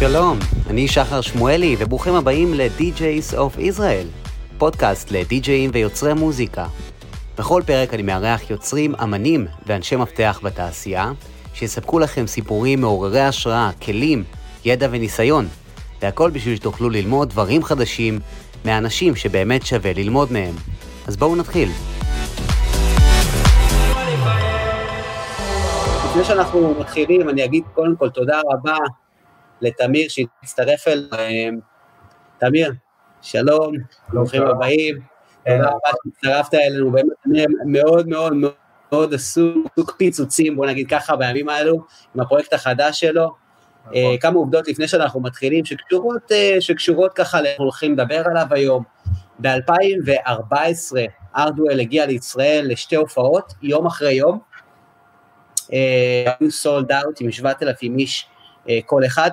שלום, אני שחר שמואלי, וברוכים הבאים ל-DJs of Israel, פודקאסט לדי-ג'אים ויוצרי מוזיקה. בכל פרק אני מארח יוצרים, אמנים ואנשי מפתח בתעשייה, שיספקו לכם סיפורים מעוררי השראה, כלים, ידע וניסיון, והכל בשביל שתוכלו ללמוד דברים חדשים מאנשים שבאמת שווה ללמוד מהם. אז בואו נתחיל. לפני שאנחנו מתחילים, אני אגיד קודם כל תודה רבה לתמיר שהצטרף אליהם. תמיר, שלום, ברוכים הבאים. תודה רבה שהצטרפת אלינו, באמת אני מאוד מאוד מאוד עסוק פיצוצים, בוא נגיד ככה, בימים האלו, עם הפרויקט החדש שלו. נכון. כמה עובדות לפני שאנחנו מתחילים, שקשורות, אה, שקשורות ככה, אנחנו הולכים לדבר עליו היום. ב-2014 ארדואל הגיע לישראל לשתי הופעות, יום אחרי יום. אה, היו סולד אאוט עם 7,000 איש אה, כל אחד.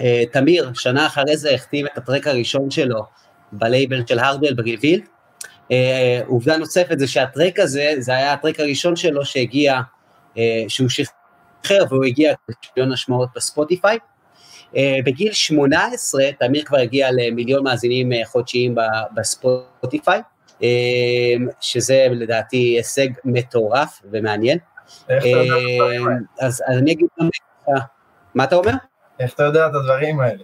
אה, תמיר, שנה אחרי זה החתים את הטרק הראשון שלו בלייבל של הרדואל בגלוויל. עובדה נוספת זה שהטרק הזה, זה היה הטרק הראשון שלו שהגיע, שהוא שחרר והוא הגיע למיליון השמעות בספוטיפיי. בגיל 18 תמיר כבר הגיע למיליון מאזינים חודשיים בספוטיפיי, שזה לדעתי הישג מטורף ומעניין. אז אני אגיד מה אתה אומר? איך אתה יודע את הדברים האלה?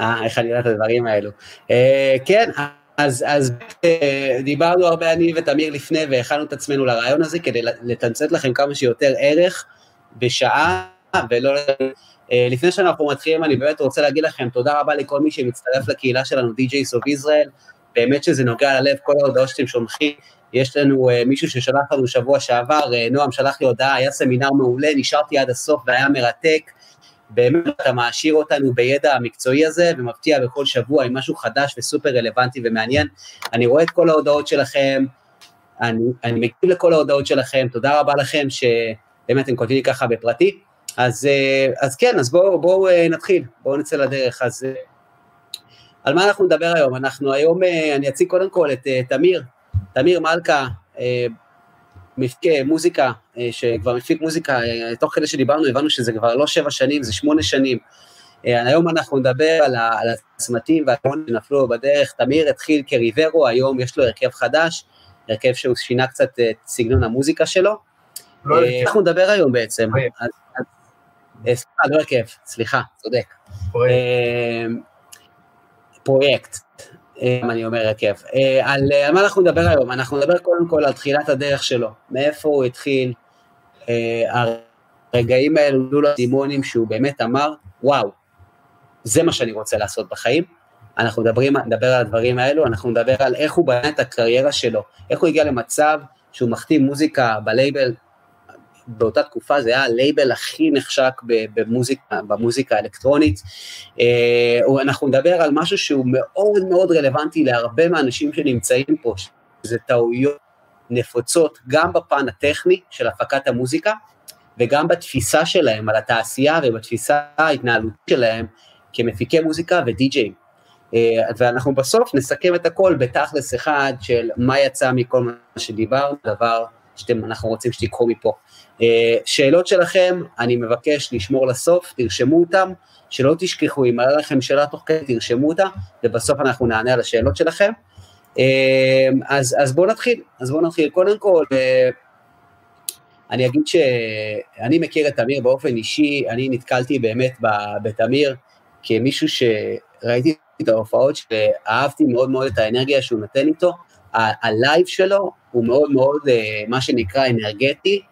אה, איך אני יודע את הדברים האלו. אה, כן, אז, אז אה, דיברנו הרבה אני ותמיר לפני והכנו את עצמנו לרעיון הזה כדי לתמצת לכם כמה שיותר ערך בשעה ולא... אה, לפני שאנחנו מתחילים אני באמת רוצה להגיד לכם תודה רבה לכל מי שמצטרף לקהילה שלנו DJs of Israel, באמת שזה נוגע ללב כל ההודעות שאתם שולחים יש לנו uh, מישהו ששלח לנו שבוע שעבר, uh, נועם שלח לי הודעה, היה סמינר מעולה, נשארתי עד הסוף והיה מרתק. באמת אתה מעשיר אותנו בידע המקצועי הזה ומפתיע בכל שבוע עם משהו חדש וסופר רלוונטי ומעניין. אני רואה את כל ההודעות שלכם, אני, אני מגיב לכל ההודעות שלכם, תודה רבה לכם שבאמת אתם כותבים לי ככה בפרטי. אז, uh, אז כן, אז בואו בוא, uh, נתחיל, בואו נצא לדרך. אז uh, על מה אנחנו נדבר היום? אנחנו היום, אני אציג קודם כל את תמיר, תמיר מלכה, אה, מפיק מוזיקה, אה, שכבר מפיק מוזיקה, אה, תוך כדי שדיברנו הבנו שזה כבר לא שבע שנים, זה שמונה שנים. היום אנחנו נדבר על, על הצמתים והקרון שנפלו בדרך. תמיר התחיל כריברו, היום יש לו הרכב חדש, הרכב שהוא שינה קצת את סגנון המוזיקה שלו. לא אנחנו נדבר היום בעצם. סליחה, לא הרכב, סליחה, צודק. פרויקט. אם אני אומר הרכב. אה, על, אה, על מה אנחנו נדבר היום? אנחנו נדבר קודם כל על תחילת הדרך שלו, מאיפה הוא התחיל, אה, הרגעים האלו עלו לו סימונים שהוא באמת אמר, וואו, זה מה שאני רוצה לעשות בחיים. אנחנו מדברים, נדבר על הדברים האלו, אנחנו נדבר על איך הוא בנה את הקריירה שלו, איך הוא הגיע למצב שהוא מחתים מוזיקה בלייבל באותה תקופה זה היה הלייבל הכי נחשק במוזיקה, במוזיקה האלקטרונית. אה, אנחנו נדבר על משהו שהוא מאוד מאוד רלוונטי להרבה מהאנשים שנמצאים פה, שזה טעויות נפוצות גם בפן הטכני של הפקת המוזיקה, וגם בתפיסה שלהם על התעשייה ובתפיסה ההתנהלותית שלהם כמפיקי מוזיקה ודי-ג'אים. אה, ואנחנו בסוף נסכם את הכל בתכלס אחד של מה יצא מכל מה שדיברנו, דבר שאנחנו רוצים שתיקחו מפה. אה, שאלות שלכם, אני מבקש לשמור לסוף, תרשמו אותם, שלא תשכחו, אם עלה לכם שאלה תוך כדי, תרשמו אותה, ובסוף אנחנו נענה על השאלות שלכם. אה, אז, אז בואו נתחיל, אז בואו נתחיל. קודם כל, אה, אני אגיד שאני מכיר את תמיר באופן אישי, אני נתקלתי באמת בתמיר כמישהו שראיתי את ההופעות שאהבתי מאוד מאוד את האנרגיה שהוא נותן איתו, ה live שלו הוא מאוד מאוד, מה שנקרא, אנרגטי,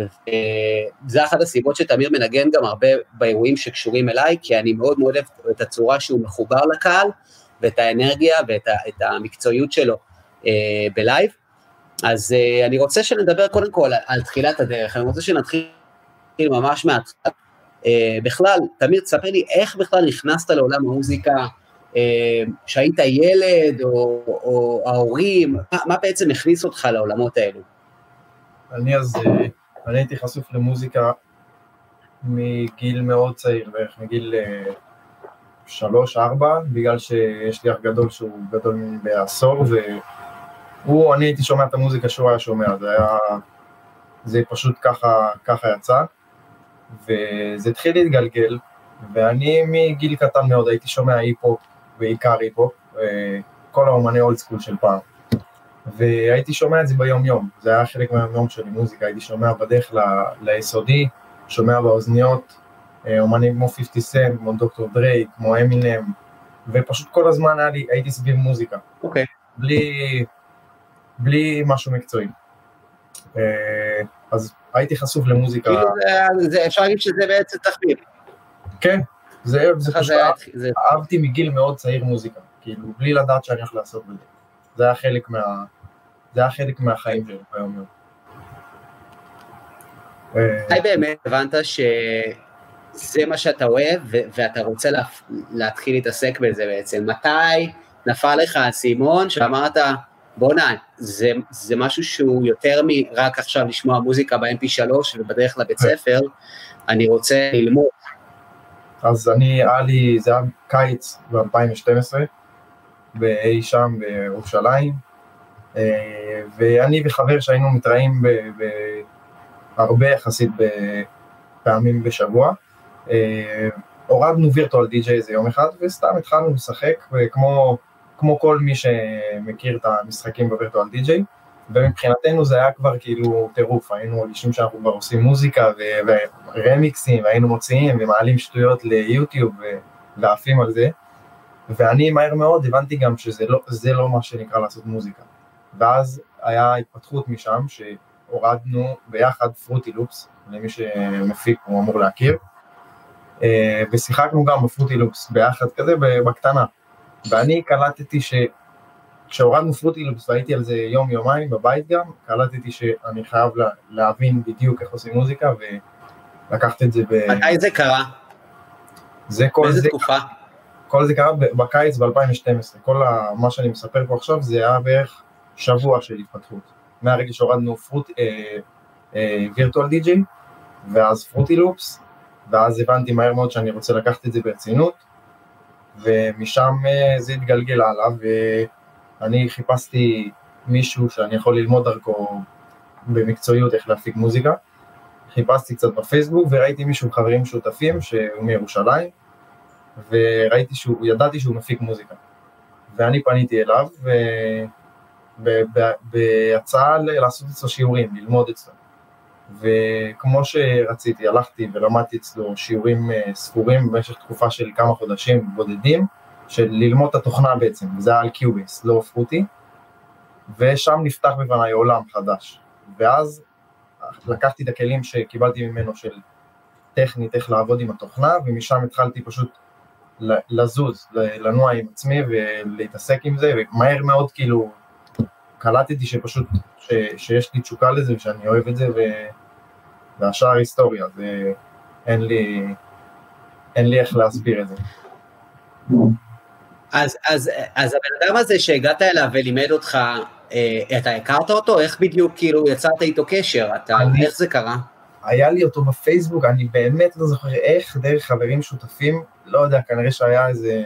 וזה אחת הסיבות שתמיר מנגן גם הרבה באירועים שקשורים אליי, כי אני מאוד מאוד אוהב את הצורה שהוא מחובר לקהל, ואת האנרגיה ואת את המקצועיות שלו אה, ב live. אז אה, אני רוצה שנדבר קודם כל על, על תחילת הדרך, אני רוצה שנתחיל ממש מההתחלה. אה, בכלל, תמיר, תספר לי איך בכלל נכנסת לעולם המוזיקה, אה, שהיית ילד, או, או ההורים, מה, מה בעצם הכניס אותך לעולמות האלו? אני אז... אה, אני הייתי חשוף למוזיקה מגיל מאוד צעיר, בערך מגיל אה, שלוש-ארבע, בגלל שיש לי אח גדול שהוא גדול בעשור, והוא, אני הייתי שומע את המוזיקה שהוא היה שומע, זה היה, זה פשוט ככה, ככה יצא. וזה התחיל להתגלגל, ואני מגיל קטן מאוד הייתי שומע היפ-הופ, בעיקר היפ-הופ, אה, כל האומני old school של פעם. והייתי שומע את זה ביום יום, זה היה חלק מהיום יום שלי, מוזיקה, הייתי שומע בדרך ל- ליסודי, שומע באוזניות, אה, אומנים כמו 50 Cent, כמו דוקטור דריי, כמו אמינם, ופשוט כל הזמן לי, הייתי סביב מוזיקה. אוקיי. בלי, בלי משהו מקצועי. אה, אז הייתי חשוף למוזיקה, כאילו זה- זה- אפשר להגיד שזה בעצם תחביב. כן, זה, זה פשוט, זה אהבתי מגיל מאוד צעיר מוזיקה, כאילו, בלי לדעת שאני הולך לעשות בזה. זה היה חלק מה... זה היה חלק מהחיים שלי ביום יום. מתי באמת הבנת שזה מה שאתה אוהב ואתה רוצה לה- להתחיל להתעסק בזה בעצם? מתי נפל לך האסימון שאמרת, בואנה, זה, זה משהו שהוא יותר מרק עכשיו לשמוע מוזיקה ב-MP3 ובדרך לבית ספר, אני רוצה ללמוד. אז אני, היה לי, זה היה קיץ ב-2012, באי שם בירושלים, ואני וחבר שהיינו מתראים הרבה יחסית פעמים בשבוע, אה, הורדנו וירטואל די-ג'יי איזה יום אחד, וסתם התחלנו לשחק, וכמו כמו כל מי שמכיר את המשחקים בווירטואל די-ג'יי, ומבחינתנו זה היה כבר כאילו טירוף, היינו מרגישים שאנחנו כבר עושים מוזיקה ו- ורמיקסים, והיינו מוציאים ומעלים שטויות ליוטיוב ועפים על זה, ואני מהר מאוד הבנתי גם שזה לא, לא מה שנקרא לעשות מוזיקה. ואז היה התפתחות משם, שהורדנו ביחד פרוטי לופס, למי שמפיק הוא אמור להכיר, אה, ושיחקנו גם בפרוטי לופס ביחד כזה בקטנה. ואני קלטתי שכשהורדנו פרוטי לופס והייתי על זה יום יומיים בבית גם, קלטתי שאני חייב לה, להבין בדיוק איך עושים מוזיקה ולקחת את זה ב... מתי זה קרה? זה כל באיזה זה, תקופה? כל זה קרה בקיץ ב-2012, כל ה, מה שאני מספר פה עכשיו זה היה בערך שבוע של התפתחות. מהרגע שהורדנו פרוט, אה, אה, וירטואל די-ג'יי, ואז פרוטי לופס, ואז הבנתי מהר מאוד שאני רוצה לקחת את זה ברצינות, ומשם אה, זה התגלגל הלאה, ואני חיפשתי מישהו שאני יכול ללמוד דרכו במקצועיות איך להפיק מוזיקה. חיפשתי קצת בפייסבוק וראיתי מישהו עם חברים שותפים שהוא מירושלים, וראיתי שהוא, ידעתי שהוא מפיק מוזיקה. ואני פניתי אליו, בהצעה לעשות אצלו שיעורים, ללמוד אצלו. וכמו שרציתי, הלכתי ולמדתי אצלו שיעורים אה, ספורים במשך תקופה של כמה חודשים בודדים, של ללמוד את התוכנה בעצם, וזה היה על Cubase, לא Pro Tools, ושם נפתח בפניי עולם חדש. ואז לקחתי את הכלים שקיבלתי ממנו של טכנית איך לעבוד עם התוכנה, ומשם התחלתי פשוט לזוז, לנוע עם עצמי ולהתעסק עם זה, ומהר מאוד כאילו קלטתי שפשוט, ש, שיש לי תשוקה לזה ושאני אוהב את זה, ו, והשאר היסטוריה, זה אין לי, אין לי איך להסביר את זה. אז, אז, אז הבן אדם הזה שהגעת אליו ולימד אותך, אה, אתה הכרת אותו? איך בדיוק כאילו יצרת איתו קשר? אתה, אני- איך זה קרה? היה לי אותו בפייסבוק, אני באמת לא זוכר איך, דרך חברים שותפים, לא יודע, כנראה שהיה איזה,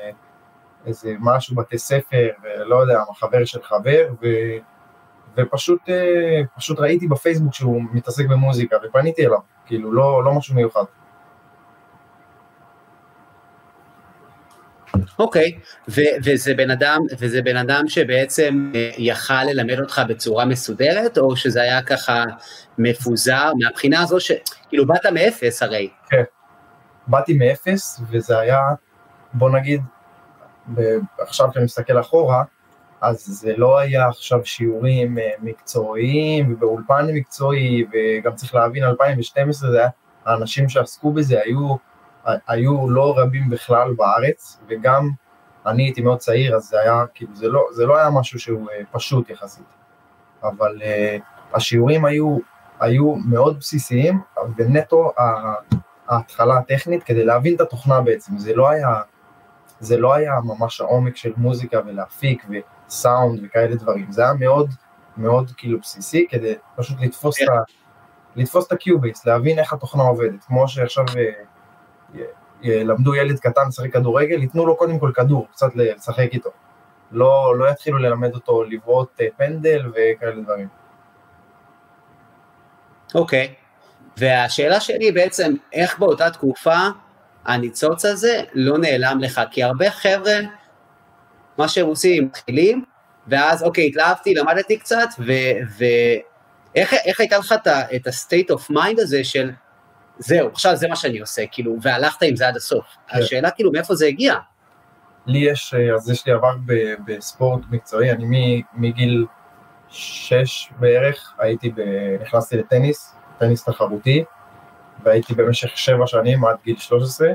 איזה משהו בתי ספר, לא יודע, חבר של חבר, ו, ופשוט אה, פשוט ראיתי בפייסבוק שהוא מתעסק במוזיקה, ופניתי אליו, כאילו, לא, לא משהו מיוחד. אוקיי, ו- וזה בן אדם, וזה בן אדם שבעצם אה, יכל ללמד אותך בצורה מסודרת, או שזה היה ככה מפוזר, מהבחינה הזו שכאילו באת מאפס הרי. באתי מאפס, וזה היה, בוא נגיד, עכשיו כשאני מסתכל אחורה, אז זה לא היה עכשיו שיעורים אה, מקצועיים ובאולפן מקצועי, וגם צריך להבין, 2012 זה היה, האנשים שעסקו בזה היו, היו לא רבים בכלל בארץ, וגם אני הייתי מאוד צעיר, אז זה היה, כאילו, זה לא, זה לא היה משהו שהוא אה, פשוט יחסית. אבל uh, השיעורים היו, היו מאוד בסיסיים, ונטו ההתחלה הטכנית כדי להבין את התוכנה בעצם, זה לא היה, זה לא היה ממש העומק של מוזיקה ולהפיק וסאונד וכאלה דברים, זה היה מאוד מאוד כאילו בסיסי כדי פשוט לתפוס את ה... לתפוס את הקיובייס, להבין איך התוכנה עובדת, כמו שעכשיו אה, י- למדו ילד קטן לשחק כדורגל, ייתנו לו קודם כל כדור, קצת לשחק איתו. לא, לא יתחילו ללמד אותו לבעוט אה, פנדל וכאלה דברים. אוקיי, והשאלה שלי בעצם, איך באותה תקופה הניצוץ הזה לא נעלם לך? כי הרבה חבר'ה, מה שהם עושים, מתחילים, ואז אוקיי, התלהבתי, למדתי קצת, ואיך הייתה לך את ה-state of mind הזה של, זהו, עכשיו זה מה שאני עושה, כאילו, והלכת עם זה עד הסוף. כן. השאלה כאילו, מאיפה זה הגיע? לי יש, אה, אז יש לי עבר בספורט מקצועי, אני מגיל שש בערך, הייתי, ב, נכנסתי לטניס, טניס תחרותי, והייתי במשך שבע שנים עד גיל 13,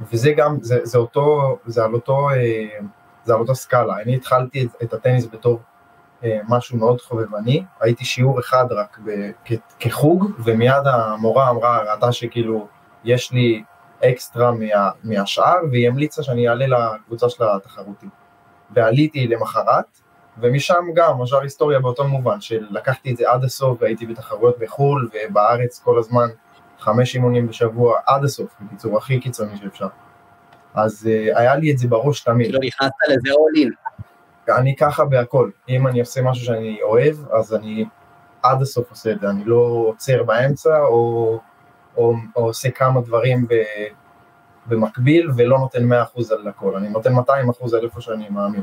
וזה גם, זה, זה אותו, זה על אותו, אה, זה אותו סקאלה, אני התחלתי את, את הטניס בתור אה, משהו מאוד חובבני, הייתי שיעור אחד רק ב, כ, כחוג, ומיד המורה אמרה, ראתה שכאילו יש לי אקסטרה מה, מהשאר, והיא המליצה שאני אעלה לקבוצה של התחרותי. ועליתי למחרת, ומשם גם, משאר היסטוריה באותו מובן, שלקחתי את זה עד הסוף והייתי בתחרויות בחו"ל ובארץ כל הזמן, חמש אימונים בשבוע, עד הסוף, בקיצור, הכי קיצוני שאפשר. אז uh, היה לי את זה בראש תמיד. כאילו נכנסת לזה all in. אני ככה בהכל, אם אני עושה משהו שאני אוהב, אז אני עד הסוף עושה את זה, אני לא עוצר באמצע, או, או, או עושה כמה דברים ב, במקביל, ולא נותן 100% על הכל, אני נותן 200% על איפה שאני מאמין.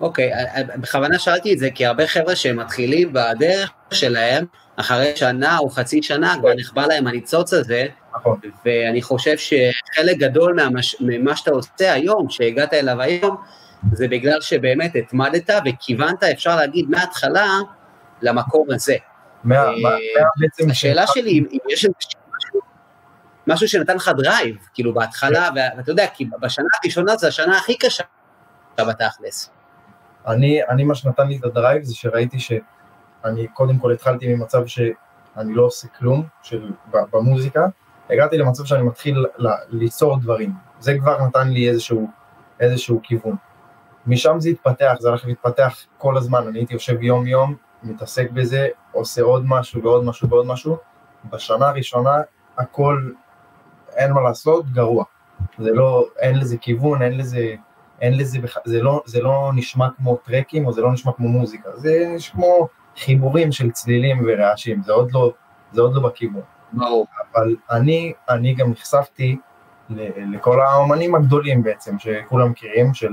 אוקיי, אה, אה, בכוונה שאלתי את זה, כי הרבה חבר'ה שהם מתחילים בדרך שלהם, אחרי שנה או חצי שנה, כבר נכבה להם הניצוץ הזה, נכון. ואני חושב שחלק גדול מהמש, ממה שאתה עושה היום, שהגעת אליו היום, זה בגלל שבאמת התמדת וכיוונת, אפשר להגיד, מההתחלה למקום הזה. מה, מה, מה בעצם... השאלה שלי, אם יש משהו, שנתן לך drive, כאילו בהתחלה, ואתה יודע, כי בשנה הראשונה זו השנה הכי קשה בתכלס. אני, אני מה שנתן לי את ה drive זה שראיתי שאני קודם כל התחלתי ממצב שאני לא עושה כלום של, במוזיקה, הגעתי למצב שאני מתחיל ליצור דברים, זה כבר נתן לי איזשהו, איזשהו כיוון. משם זה התפתח, זה הלך להתפתח כל הזמן, אני הייתי יושב יום יום, מתעסק בזה, עושה עוד משהו ועוד משהו ועוד משהו, בשנה הראשונה הכל, אין מה לעשות, גרוע. זה לא, אין לזה כיוון, אין לזה, אין לזה, זה לא, זה לא נשמע כמו טרקים או זה לא נשמע כמו מוזיקה, זה כמו חיבורים של צלילים ורעשים, זה עוד לא, זה עוד לא בכיוון. ברור. אבל אני, אני גם נחשפתי לכל האומנים הגדולים בעצם, שכולם מכירים, של,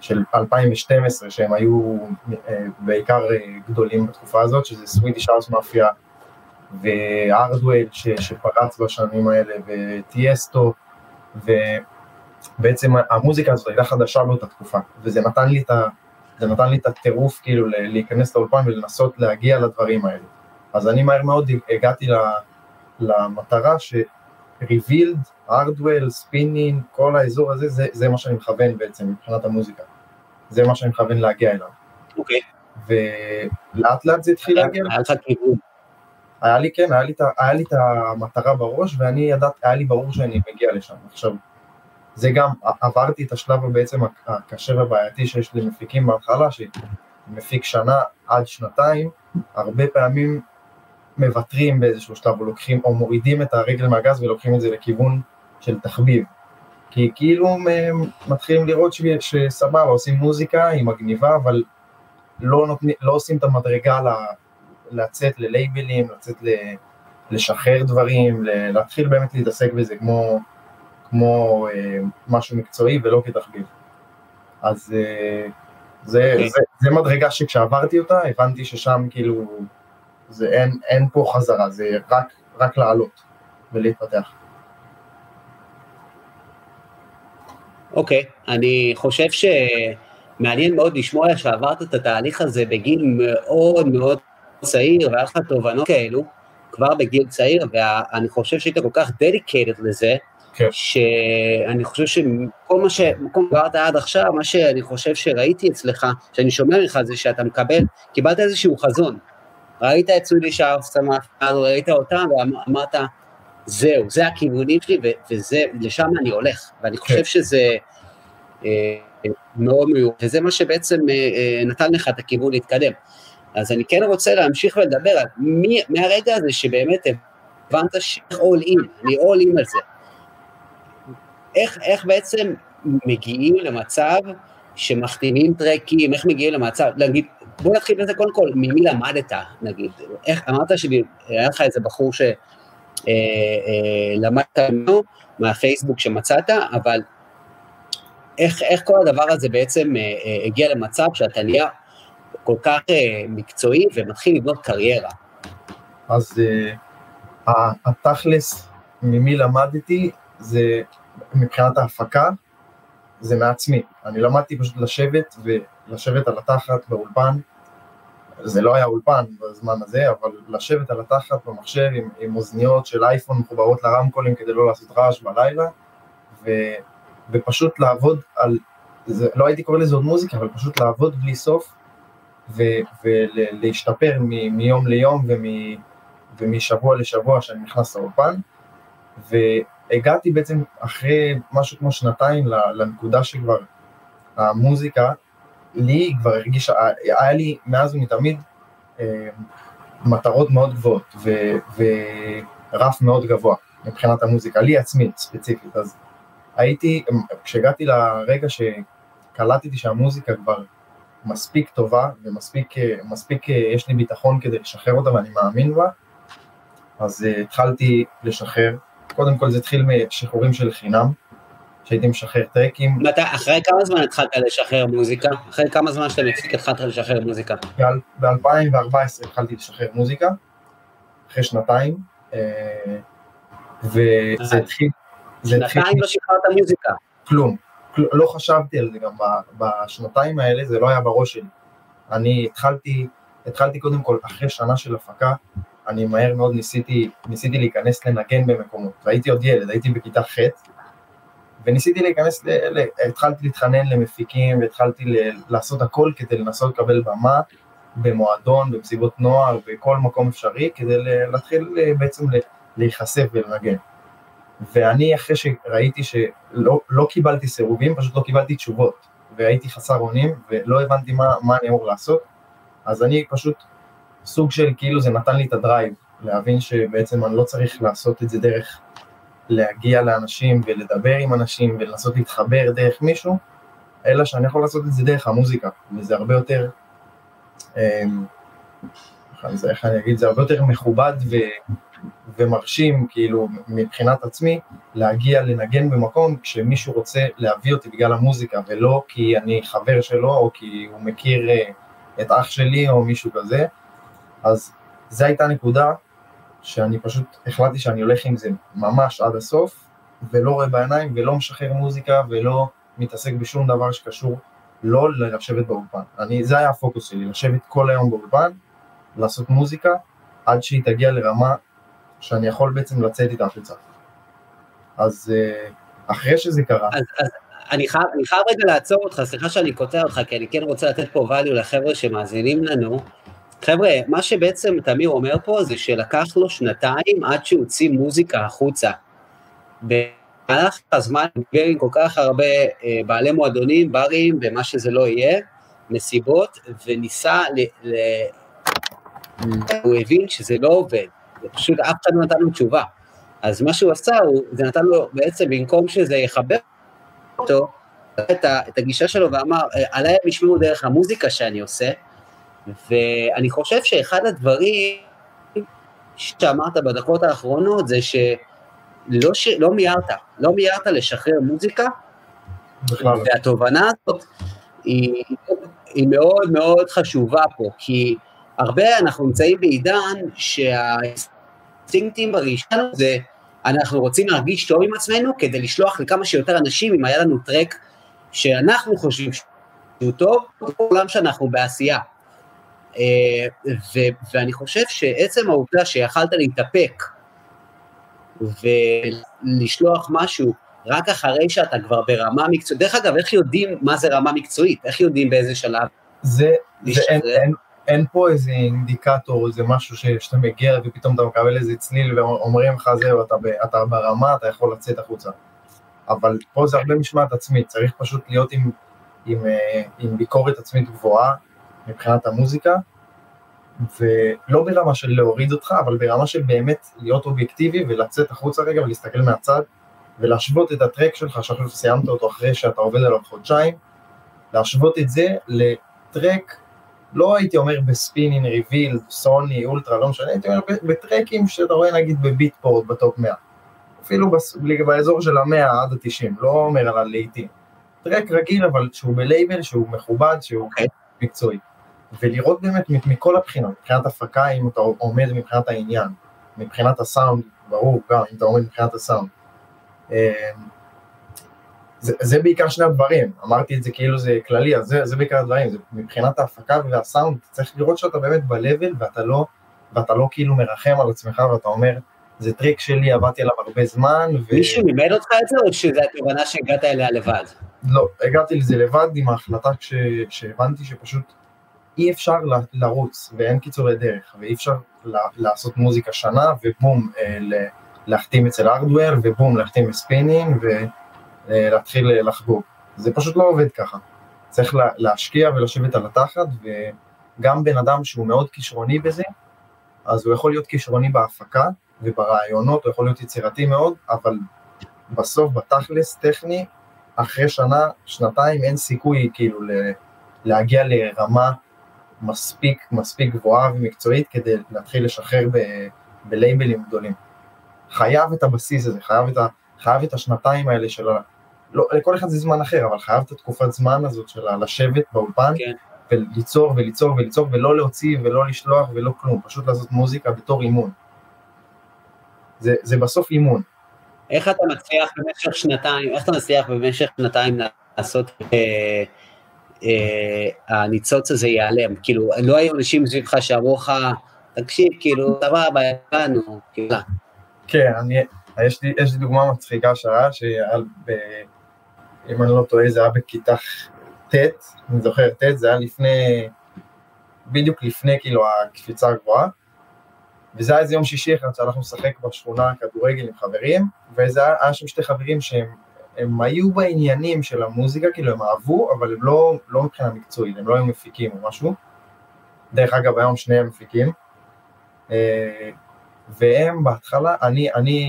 של 2012, שהם היו אה, בעיקר אה, גדולים בתקופה הזאת, שזה סווידיש האוס מאפיה והארדוול שפרץ בשנים האלה, וטיאסטו, ו... בעצם המוזיקה הזאת הייתה חדשה באותה תקופה, וזה נתן לי את, ה, זה נתן לי את הטירוף כאילו להיכנס לאולפן ולנסות להגיע לדברים האלה. אז אני מהר מאוד הגעתי למטרה שריבילד, Hardwell, Spinnin', כל האזור הזה, זה, זה מה שאני מכוון בעצם מבחינת המוזיקה. זה מה שאני מכוון להגיע אליו. אוקיי. ולאט לאט זה התחיל להגיע. היה לך כיוון. היה לי, כן, היה לי, היה לי את המטרה בראש, ואני ידעתי, היה לי ברור שאני מגיע לשם. עכשיו, זה גם, עברתי את השלב בעצם הקשה והבעייתי שיש למפיקים בהתחלה, שמפיק שנה עד שנתיים, הרבה פעמים מוותרים באיזשהו שלב, או לוקחים, או מורידים את הרגל מהגז ולוקחים את זה לכיוון של תחביב. כי כאילו הם מתחילים לראות שסבבה, עושים מוזיקה, היא מגניבה, אבל לא, נותני, לא עושים את המדרגה לצאת ללייבלים, לצאת לשחרר דברים, להתחיל באמת להתעסק בזה כמו... כמו אה, משהו מקצועי ולא כתחביב. אז אה, זה, okay. אוקיי. זה, זה מדרגה שכשעברתי אותה, הבנתי ששם כאילו, זה אין, אין פה חזרה, זה רק, רק לעלות ולהתפתח. אוקיי, okay. אני חושב שמעניין מאוד לשמוע שעברת את התהליך הזה בגיל מאוד מאוד צעיר, והיה לך תובנות כאלו כבר בגיל צעיר, ואני חושב שהיית כל כך דדיקטד לזה, כן. שאני חושב שכל מה שדיברת עד עכשיו, מה שאני חושב שראיתי אצלך, שאני שומע ממך זה שאתה מקבל, קיבלת איזשהו חזון. ראית את סודי שרף צמח, ראית אותם ואמרת, זהו, זה הכיוונים שלי וזה, לשם אני הולך. ואני חושב כן. שזה אה, מאוד מיוחד, וזה מה שבעצם אה, אה, נתן לך את הכיוון להתקדם. אז אני כן רוצה להמשיך ולדבר על מי, מהרגע הזה שבאמת הבנת ש-all in, אני all in על זה. איך, איך בעצם מגיעים למצב שמחתימים טרקים, איך מגיעים למצב, נגיד, בוא נתחיל בזה קודם כל, ממי למדת, נגיד, איך, אמרת שהיה לך איזה בחור שלמדת אה, אה, ממנו, מהפייסבוק שמצאת, אבל איך, איך כל הדבר הזה בעצם אה, אה, הגיע למצב שאתה נהיה כל כך אה, מקצועי ומתחיל לבנות קריירה? אז אה, התכלס, ממי למדתי, זה מבחינת ההפקה, זה מעצמי. אני למדתי פשוט לשבת ולשבת על התחת באולפן, זה לא היה אולפן בזמן הזה, אבל לשבת על התחת במחשב עם, עם אוזניות של אייפון מחוברות לרמקולים כדי לא לעשות רעש בלילה, ו, ופשוט לעבוד על, זה, לא הייתי קורא לזה עוד מוזיקה, אבל פשוט לעבוד בלי סוף, ו, ולהשתפר מ, מיום ליום ומ, ומשבוע לשבוע שאני נכנס לאולפן, והגעתי בעצם אחרי משהו כמו שנתיים לנקודה שכבר המוזיקה, לי כבר הרגישה, היה לי מאז ומתמיד אה, מטרות מאוד גבוהות ו, ורף מאוד גבוה מבחינת המוזיקה, לי עצמית ספציפית, אז הייתי, כשהגעתי לרגע שקלטתי שהמוזיקה כבר מספיק טובה ומספיק מספיק, יש לי ביטחון כדי לשחרר אותה ואני מאמין בה, אז התחלתי לשחרר, קודם כל זה התחיל משחרורים של חינם, שהייתי משחרר טרקים. מת, אחרי כמה זמן התחלת לשחרר מוזיקה? אחרי כמה זמן שאתה מפסיק התחלת לשחרר מוזיקה? ב-2014 התחלתי לשחרר מוזיקה, אחרי שנתיים, uh, וזה התחיל... שנתיים לא שחררת מוזיקה. כלום, כל, לא חשבתי על זה גם בשנתיים האלה, זה לא היה בראש שלי. אני התחלתי, התחלתי קודם כל, אחרי שנה של הפקה, אני מהר מאוד ניסיתי, ניסיתי להיכנס לנגן במקומות, והייתי עוד ילד, הייתי בכיתה ח', וניסיתי להיכנס, ל, ל, התחלתי להתחנן למפיקים, והתחלתי ל, לעשות הכל כדי לנסות לקבל במה במועדון, במסיבות נוער, בכל מקום אפשרי, כדי להתחיל בעצם להיחשף ולנגן. ואני אחרי שראיתי שלא לא קיבלתי סירובים, פשוט לא קיבלתי תשובות, והייתי חסר אונים ולא הבנתי מה, מה אני אמור לעשות, אז אני פשוט סוג של כאילו זה נתן לי את הדרייב, להבין שבעצם אני לא צריך לעשות את זה דרך להגיע לאנשים ולדבר עם אנשים ולנסות להתחבר דרך מישהו, אלא שאני יכול לעשות את זה דרך המוזיקה, וזה הרבה יותר, אמ, איך אני אגיד, זה הרבה יותר מכובד ו, ומרשים, כאילו, מבחינת עצמי, להגיע לנגן במקום כשמישהו רוצה להביא אותי בגלל המוזיקה, ולא כי אני חבר שלו, או כי הוא מכיר אה, את אח שלי, או מישהו כזה. אז זו הייתה נקודה שאני פשוט החלטתי שאני הולך עם זה ממש עד הסוף, ולא רואה בעיניים, ולא משחרר מוזיקה, ולא מתעסק בשום דבר שקשור לא לשבת באולפן. אני, זה היה הפוקוס שלי, לשבת כל היום באולפן, לעשות מוזיקה, עד שהיא תגיע לרמה שאני יכול בעצם לצאת איתה החוצה. אז אה, אחרי שזה קרה... אז, אז אני, חייב, אני חייב רגע לעצור אותך, סליחה שאני קוטע אותך, כי אני כן רוצה לתת פה value לחבר'ה שמאזינים לנו. חבר'ה, מה שבעצם תמיר אומר פה זה שלקח לו שנתיים עד שהוא הוציא מוזיקה החוצה. במהלך הזמן דיבר עם כל כך הרבה אה, בעלי מועדונים, ברים ומה שזה לא יהיה, מסיבות, וניסה, ל, ל, הוא הבין שזה לא עובד, פשוט אף אחד לא נתן לו תשובה. אז מה שהוא עשה, הוא, זה נתן לו בעצם, במקום שזה יחבר אותו, את, את הגישה שלו ואמר, עליי הם ישמעו דרך המוזיקה שאני עושה, ואני חושב שאחד הדברים שאמרת בדקות האחרונות זה שלא ש... לא מיהרת, לא מיהרת לשחרר מוזיקה, בכלל. והתובנה הזאת היא, היא מאוד מאוד חשובה פה, כי הרבה אנחנו נמצאים בעידן שהאינסטינקטים בראשון זה אנחנו רוצים להרגיש טוב עם עצמנו כדי לשלוח לכמה שיותר אנשים, אם היה לנו טרק שאנחנו חושבים שהוא טוב, בעולם שאנחנו בעשייה. אה, ואני חושב שעצם העובדה שיכלת להתאפק ולשלוח משהו רק אחרי שאתה כבר ברמה מקצועית, דרך אגב, איך יודעים מה זה רמה מקצועית? איך יודעים באיזה שלב? זה, זה אין, אין, אין פה איזה אינדיקטור, איזה משהו שאתה מגיע ופתאום אתה מקבל איזה צליל ואומרים לך זהו, אתה, אתה ברמה, אתה יכול לצאת החוצה. אבל פה זה הרבה משמעת עצמית, צריך פשוט להיות עם, עם, אה, עם ביקורת עצמית גבוהה מבחינת המוזיקה, ולא ברמה של להוריד אותך, אבל ברמה של באמת להיות אובייקטיבי ולצאת החוצה רגע ולהסתכל מהצד, ולהשוות את ה track שלך, שעכשיו סיימת אותו אחרי שאתה עובד עליו חודשיים, להשוות את זה ל track, לא הייתי אומר ב Spinnin', Revealed, Sony, Ultra, לא משנה, הייתי אומר בטרקים שאתה רואה נגיד ב Beatport ב top 100. אפילו באזור של המאה עד התשעים, לא אומר על הלהיטים. טרק רגיל אבל שהוא בלייבל, שהוא מכובד, שהוא okay. מקצועי. ולראות באמת מכל הבחינות, מבחינת הפקה, אם אתה עומד מבחינת העניין, מבחינת הסאונד, ברור, גם אם אתה עומד מבחינת הסאונד. אמ, זה, זה בעיקר שני הדברים, אמרתי את זה כאילו זה כללי, אז זה, זה בעיקר הדברים, זה מבחינת ההפקה והסאונד, צריך לראות שאתה באמת ב-level ואתה לא, ואתה לא כאילו מרחם על עצמך ואתה אומר, זה track שלי, עבדתי עליו הרבה זמן. ו... מישהו לימד אותך את זה, או שזו התובנה שהגעת אליה לבד? לא, הגעתי לזה לבד עם ההחלטה כש... שהבנתי שפשוט אי אפשר לרוץ, ואין קיצורי דרך, ואי אפשר לעשות מוזיקה שנה, ובום, אה, להחתים אצל Hardwell, ובום, להחתים ב Spinnin', ולהתחיל אה, לחגוג. זה פשוט לא עובד ככה. צריך להשקיע ולשבת על התחת, וגם בן אדם שהוא מאוד כישרוני בזה, אז הוא יכול להיות כישרוני בהפקה וברעיונות, הוא יכול להיות יצירתי מאוד, אבל בסוף, בתכלס, טכני, אחרי שנה, שנתיים, אין סיכוי כאילו להגיע לרמה מספיק, מספיק גבוהה ומקצועית כדי להתחיל לשחרר ב, בלייבלים גדולים. חייב את הבסיס הזה, חייב את, ה, חייב את השנתיים האלה של ה... לא, לכל אחד זה זמן אחר, אבל חייב את התקופת זמן הזאת של לשבת באולפן, כן. וליצור וליצור וליצור, ולא להוציא ולא לשלוח ולא כלום, פשוט לעשות מוזיקה בתור אימון. זה, זה בסוף אימון. איך אתה מצליח במשך שנתיים, איך אתה מצליח במשך שנתיים לעשות... אה, הניצוץ הזה ייעלם. כאילו, לא היו אנשים סביבך שאמרו לך, תקשיב, כאילו, סבבה, הבנו, כאילו. כן, אני, יש לי, דוגמה מצחיקה שהיה, שהיה, אם אני לא טועה, זה היה בכיתה ט', אני זוכר ט', זה היה לפני, בדיוק לפני כאילו הקפיצה הגבוהה, וזה היה איזה יום שישי אחד שהלכנו לשחק בשכונה כדורגל עם חברים, וזה היה שם שתי חברים שהם הם היו בעניינים של המוזיקה, כאילו הם אהבו, אבל הם לא, לא מבחינה מקצועית, הם לא היו מפיקים או משהו. דרך אגב, היום שניהם מפיקים. אה, והם בהתחלה, אני, אני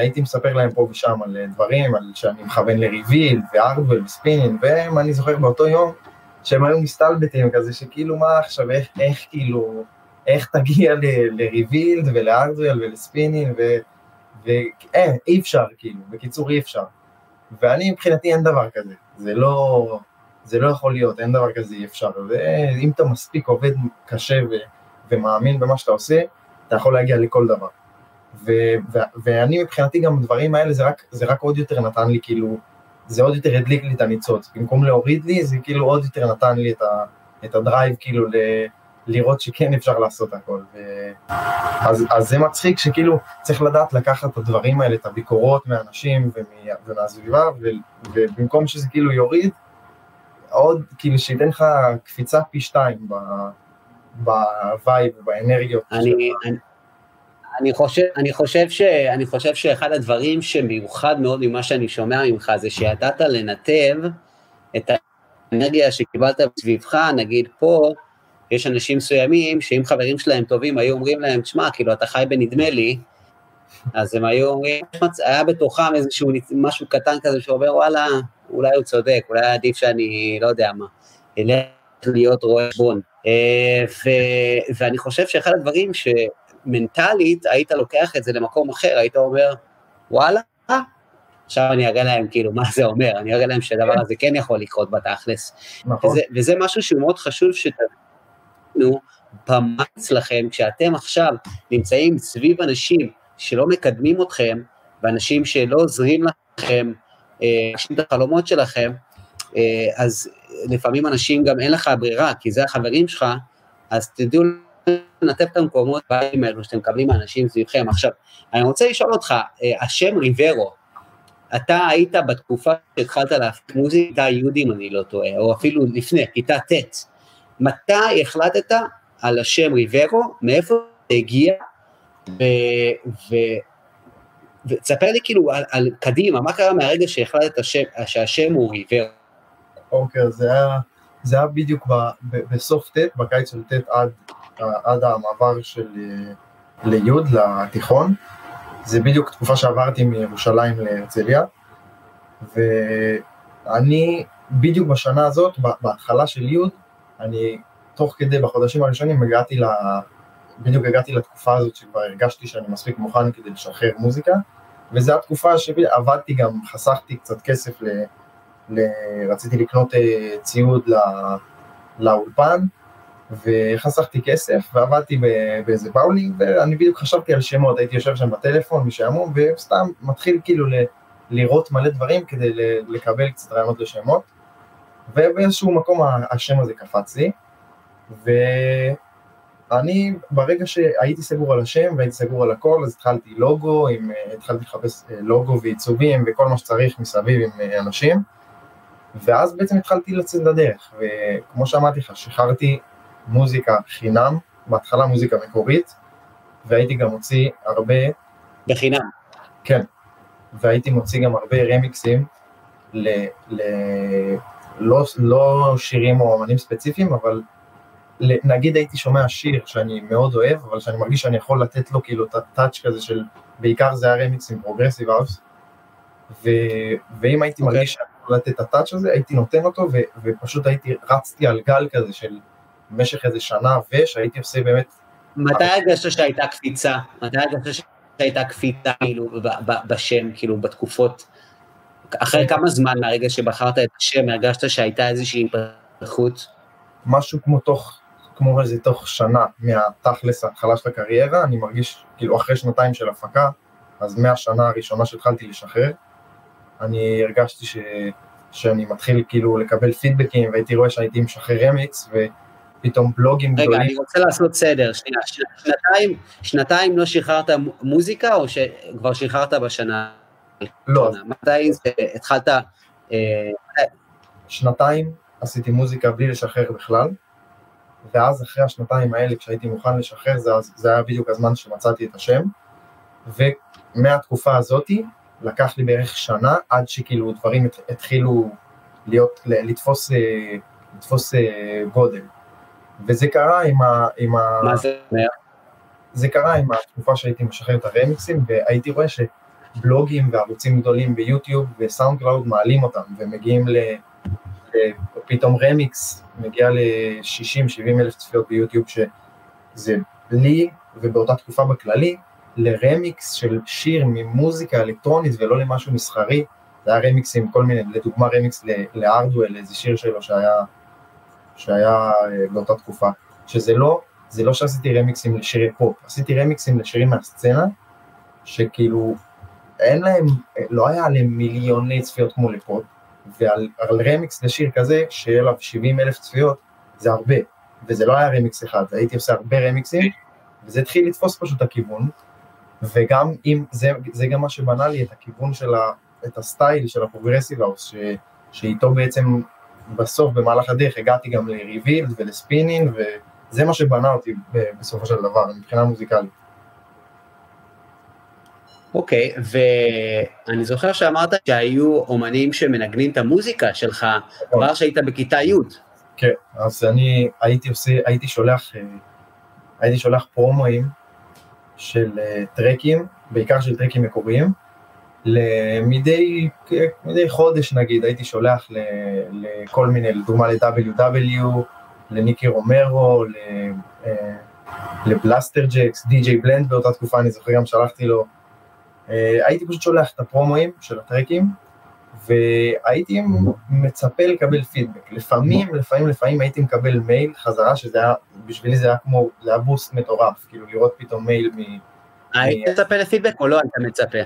הייתי מספר להם פה ושם על דברים, על שאני מכוון ל Revealed ו Hardwell ו Spinnin', והם, אני זוכר באותו יום, שהם היו מסתלבטים כזה, שכאילו מה עכשיו, איך, איך כאילו, איך תגיע ל Revealed ול Hardwell ול Spinnin', ואין, אי אפשר כאילו, בקיצור אי אפשר. ואני מבחינתי אין דבר כזה, זה לא, זה לא יכול להיות, אין דבר כזה, אי אפשר, ואם אתה מספיק עובד קשה ו, ומאמין במה שאתה עושה, אתה יכול להגיע לכל דבר. ו, ו, ואני מבחינתי גם הדברים האלה, זה רק, זה רק עוד יותר נתן לי כאילו, זה עוד יותר הדליק לי את הניצוץ, במקום להוריד לי, זה כאילו עוד יותר נתן לי את, ה, את הדרייב כאילו ל... לראות שכן אפשר לעשות הכל. ו... אז, אז זה מצחיק שכאילו צריך לדעת לקחת את הדברים האלה, את הביקורות מאנשים ומ... ומהסביבה, ו... ובמקום שזה כאילו יוריד, עוד כאילו שייתן לך קפיצה פי שתיים ב vibe ובאנרגיות. אני, אני, אני, חושב, אני, חושב ש, אני חושב שאחד הדברים שמיוחד מאוד ממה שאני שומע ממך זה שידעת לנתב את האנרגיה שקיבלת סביבך, נגיד פה, יש אנשים מסוימים שאם חברים שלהם טובים היו אומרים להם, תשמע, כאילו, אתה חי בנדמה לי, אז הם היו אומרים, היה בתוכם איזשהו משהו קטן כזה שאומר, וואלה, אולי הוא צודק, אולי עדיף שאני, לא יודע מה, אלך להיות רואה חשבון. אה, ואני חושב שאחד הדברים שמנטלית היית לוקח את זה למקום אחר, היית אומר, וואלה, עכשיו אני אראה להם כאילו מה זה אומר, אני אראה להם שהדבר הזה כן יכול לקרות בתכלס. נכון. וזה, וזה משהו שהוא מאוד חשוב שתבין. אנחנו במה אצלכם, כשאתם עכשיו נמצאים סביב אנשים שלא מקדמים אתכם, ואנשים שלא עוזרים לכם, להגשים אה, את החלומות שלכם, אה, אז לפעמים אנשים גם אין לך ברירה, כי זה החברים שלך, אז תדעו לנתב את המקומות באים האלו שאתם מקבלים מאנשים סביבכם. עכשיו, אני רוצה לשאול אותך, אה, השם ריברו, אתה היית בתקופה שהתחלת להפיק מוזיקה יהודי, אם אני לא טועה, או אפילו לפני, כיתה ט', מתי החלטת על השם ריברו, מאיפה זה הגיע, ותספר לי כאילו על, על קדימה, מה קרה מהרגע שהחלטת השם, שהשם הוא ריברו? אוקיי, okay, זה זה היה בדיוק ב, ב, בסוף ט', בקיץ של ט' עד, עד המעבר של ליוד, לתיכון, זה בדיוק תקופה שעברתי מירושלים להרצליה, ואני בדיוק בשנה הזאת, בהתחלה של י', אני תוך כדי, בחודשים הראשונים, הגעתי ל... בדיוק הגעתי לתקופה הזאת שכבר הרגשתי שאני מספיק מוכן כדי לשחרר מוזיקה, וזו התקופה שעבדתי גם, חסכתי קצת כסף, ל... ל... רציתי לקנות אה, ציוד לא... לאולפן, וחסכתי כסף, ועבדתי באיזה באולינג, ואני בדיוק חשבתי על שמות, הייתי יושב שם בטלפון משעמום, וסתם מתחיל כאילו ל... לראות מלא דברים כדי לקבל קצת רעיונות לשמות, ובאיזשהו מקום השם הזה קפץ לי, ואני ברגע שהייתי סגור על השם והייתי סגור על הכל, אז התחלתי לוגו, עם, התחלתי לחפש אה, לוגו ועיצובים וכל מה שצריך מסביב עם אה, אנשים, ואז בעצם התחלתי לצאת לדרך, וכמו שאמרתי לך, שחררתי מוזיקה חינם, בהתחלה מוזיקה מקורית, והייתי גם מוציא הרבה... בחינם. כן, והייתי מוציא גם הרבה רמיקסים, ל, ל, לא, לא שירים או אמנים ספציפיים, אבל נגיד הייתי שומע שיר שאני מאוד אוהב, אבל שאני מרגיש שאני יכול לתת לו כאילו את ה touch כזה של, בעיקר זה היה רמיקס עם progressive house, ואם הייתי okay. אוקיי. מרגיש שאני יכול לתת את ה touch הזה, הייתי נותן אותו, ו, ופשוט הייתי, רצתי על גל כזה של במשך איזה שנה, ושהייתי עושה באמת... מתי הרגשת שהייתה קפיצה? מתי הרגשת שהייתה קפיצה כאילו בשם, כאילו בתקופות, אחרי כמה זמן מהרגע שבחרת את השם, הרגשת שהייתה איזושהי התפתחות? משהו כמו תוך, כמו איזה תוך שנה מהתכלס ההתחלה של הקריירה, אני מרגיש, כאילו אחרי שנתיים של הפקה, אז מהשנה הראשונה שהתחלתי לשחרר, אני הרגשתי ש, שאני מתחיל כאילו לקבל פידבקים, והייתי רואה שהייתי משחרר רמיקס, ו... פתאום בלוגים רגע, גדולים. רגע, אני רוצה לעשות סדר, שנייה, שנתיים, שנתיים לא שחררת מוזיקה, או שכבר שחררת בשנה? לא. מתי התחלת... אה, שנתיים עשיתי מוזיקה בלי לשחרר בכלל, ואז אחרי השנתיים האלה, כשהייתי מוכן לשחרר, זה, זה היה בדיוק הזמן שמצאתי את השם, ומהתקופה הזאתי, לקח לי בערך שנה עד שכאילו דברים התחילו להיות, לתפוס, אה, לתפוס אה, גודל. וזה קרה עם ה... עם ה... מה זה אומר? זה קרה עם התקופה שהייתי משחרר את הרמיקסים, והייתי רואה שבלוגים וערוצים גדולים ב YouTube ו SoundCloud מעלים אותם, ומגיעים ל... פתאום רמיקס מגיע ל-60-70 אלף צפיות ב YouTube, שזה לי, ובאותה תקופה בכללי, לרמיקס של שיר ממוזיקה אלקטרונית ולא למשהו מסחרי, זה היה רמיקס עם כל מיני, לדוגמה רמיקס ל Hardwell, איזה שיר שלו שהיה שהיה אה, באותה תקופה, שזה לא, זה לא שעשיתי רמיקסים לשירי פופ, עשיתי רמיקסים לשירים מהסצנה, שכאילו אין להם, לא היה עליהם מיליוני צפיות כמו לפופ, ועל רמיקס לשיר כזה, שיהיה עליו 70 אלף צפיות, זה הרבה, וזה לא היה רמיקס אחד, הייתי עושה הרבה רמיקסים, וזה התחיל לתפוס פשוט את הכיוון, וגם אם, זה, זה גם מה שבנה לי את הכיוון של ה... את ה style של ה progressive house, שאיתו בעצם בסוף, במהלך הדרך, הגעתי גם ל Revealed ול Spinnin', וזה מה שבנה אותי בסופו של דבר, מבחינה מוזיקלית. אוקיי, okay, ואני זוכר שאמרת שהיו אומנים שמנגנים את המוזיקה שלך כבר שהיית בכיתה י'. כן, אז אני הייתי עושה, הייתי שולח, אה, הייתי שולח פרומואים של אה, טרקים, בעיקר של טרקים מקוריים, למדי מדי חודש נגיד, הייתי שולח לכל מיני, לדוגמה ל-W&W, ל Nicky Romero, אה, ל Blasterjaxx, DJ Bl3nd באותה תקופה, אני זוכר גם שלחתי לו, אה, הייתי פשוט שולח את הפרומואים של הטרקים, והייתי מצפה לקבל פידבק. לפעמים, לפעמים, לפעמים הייתי מקבל מייל חזרה, שזה היה, בשבילי זה היה כמו, זה היה boost מטורף, כאילו לראות פתאום מייל מ... היית מצפה לפידבק או לא היית מצפה?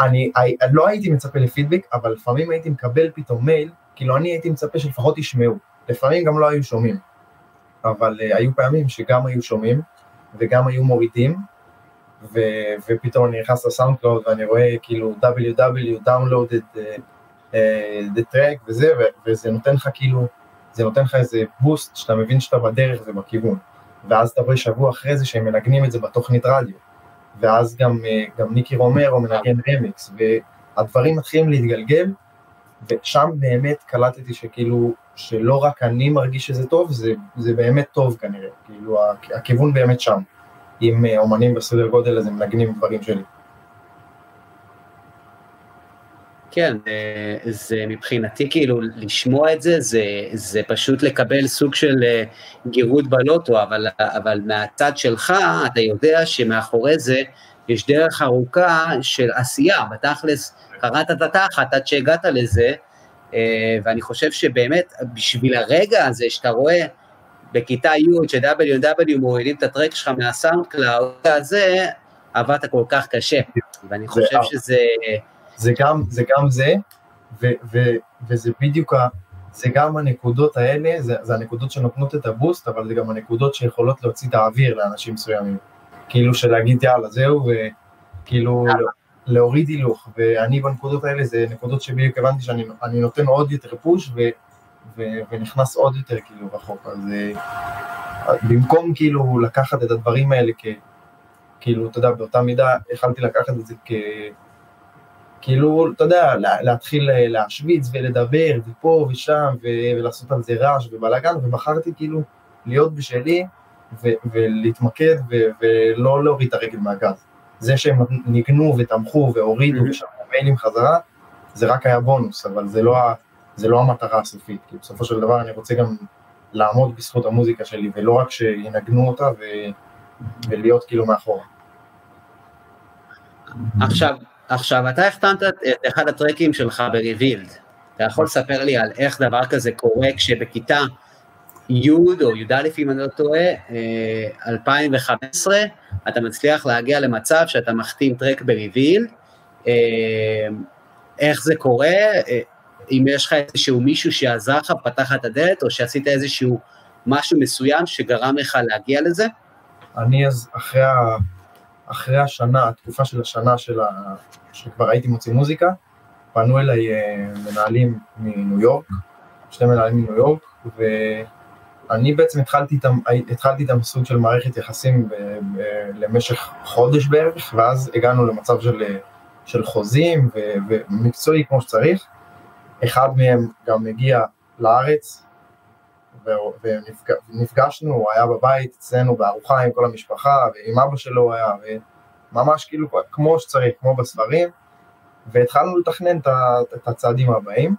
אני, אני לא הייתי מצפה לפידבק, אבל לפעמים הייתי מקבל פתאום מייל, כאילו אני הייתי מצפה שלפחות ישמעו, לפעמים גם לא היו שומעים, אבל uh, היו פעמים שגם היו שומעים וגם היו מורידים, ו, ופתאום אני נכנס ל SoundCloud ואני רואה כאילו W&W downloaded uh, uh, the track וזה, ו, וזה נותן לך כאילו, זה נותן לך איזה בוסט שאתה מבין שאתה בדרך ובכיוון, ואז אתה רואה שבוע אחרי זה שהם מנגנים את זה בתוכנית רדיו. ואז גם, אה, גם ניקי רומרו מנגן רמיקס, והדברים מתחילים להתגלגל, ושם באמת קלטתי שכאילו, שלא רק אני מרגיש שזה טוב, זה, זה באמת טוב כנראה, כאילו הכיוון באמת שם, אם אה, אומנים בסדר גודל הזה מנגנים דברים שלי. כן, אה, זה מבחינתי כאילו לשמוע את זה, זה, זה פשוט לקבל סוג של אה, גירוד בלוטו, אבל, אבל מהצד שלך אתה יודע שמאחורי זה יש דרך ארוכה של עשייה, בתכלס קרעת את התחת עד שהגעת לזה, ואני חושב שבאמת בשביל הרגע הזה שאתה רואה בכיתה י' ש-W&W מורידים את הטרק שלך מה SoundCloud הזה, עבדת כל כך קשה, ואני חושב שזה... זה גם זה, גם זה ו, ו, וזה בדיוק, ה, זה גם הנקודות האלה, זה, זה הנקודות שנותנות את הבוסט, אבל זה גם הנקודות שיכולות להוציא את האוויר לאנשים מסוימים. כאילו של להגיד יאללה זהו, וכאילו להוריד הילוך, ואני בנקודות האלה זה נקודות שבדיוק הבנתי שאני נותן עוד יותר פוש, ו, ו, ונכנס עוד יותר כאילו רחוק, אז במקום כאילו לקחת את הדברים האלה כ... כאילו, אתה יודע, באותה מידה יכלתי לקחת את זה כ... כאילו, אתה יודע, להתחיל להשוויץ ולדבר ופה ושם ולעשות על זה רעש ובלאגן, ובחרתי כאילו להיות בשלי ולהתמקד ולא להוריד את הרגל מהגז. זה שהם ניגנו ותמכו והורידו. ושמעו מיילים חזרה, זה רק היה בונוס, אבל זה לא, זה לא המטרה הסופית, כי בסופו של דבר אני רוצה גם לעמוד בזכות המוזיקה שלי, ולא רק שינגנו אותה ו... ולהיות כאילו מאחורה. עכשיו, עכשיו, אתה החתמת את אחד הטרקים שלך בריבילד. אתה יכול לספר לי על איך דבר כזה קורה כשבכיתה י' או י"א, אם אני לא טועה, 2015, אה, אתה מצליח להגיע למצב שאתה מחתים טרק בריבילד. אה, איך זה קורה? אה, אם יש לך איזשהו מישהו שעזר לך, פתח את הדלת, או שעשית איזשהו משהו מסוים שגרם לך להגיע לזה? אני אז אחרי אחרי השנה, התקופה של השנה של ה... שכבר הייתי מוציא מוזיקה, פנו אליי uh, מנהלים מניו יורק, שני מנהלים מניו יורק, ואני בעצם התחלתי איתם, התחלתי איתם סוג של מערכת יחסים ב, ב, למשך חודש בערך, ואז הגענו למצב של, של חוזים ו, ומקצועי כמו שצריך. אחד מהם גם הגיע לארץ, ונפגשנו, הוא היה בבית אצלנו בארוחה עם כל המשפחה, ועם אבא שלו היה, וממש כאילו כמו שצריך, כמו בספרים, והתחלנו לתכנן את הצעדים הבאים.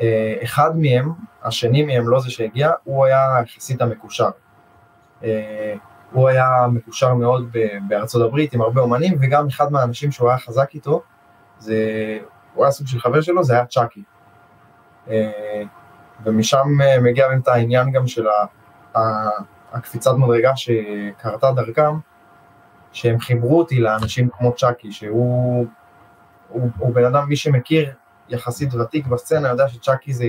אה, אחד מהם, השני מהם, לא זה שהגיע, הוא היה יחסית המקושר. אה, הוא היה מקושר מאוד בארצות הברית עם הרבה אומנים, וגם אחד מהאנשים שהוא היה חזק איתו, זה, הוא היה סוג של חבר שלו, זה היה צ'אקי. אה, ומשם אה, מגיע באמת העניין גם של הקפיצת מדרגה שקרתה דרכם, שהם חיברו אותי לאנשים כמו צ'אקי, שהוא הוא, הוא בן אדם, מי שמכיר יחסית ותיק בסצנה, יודע שצ'אקי זה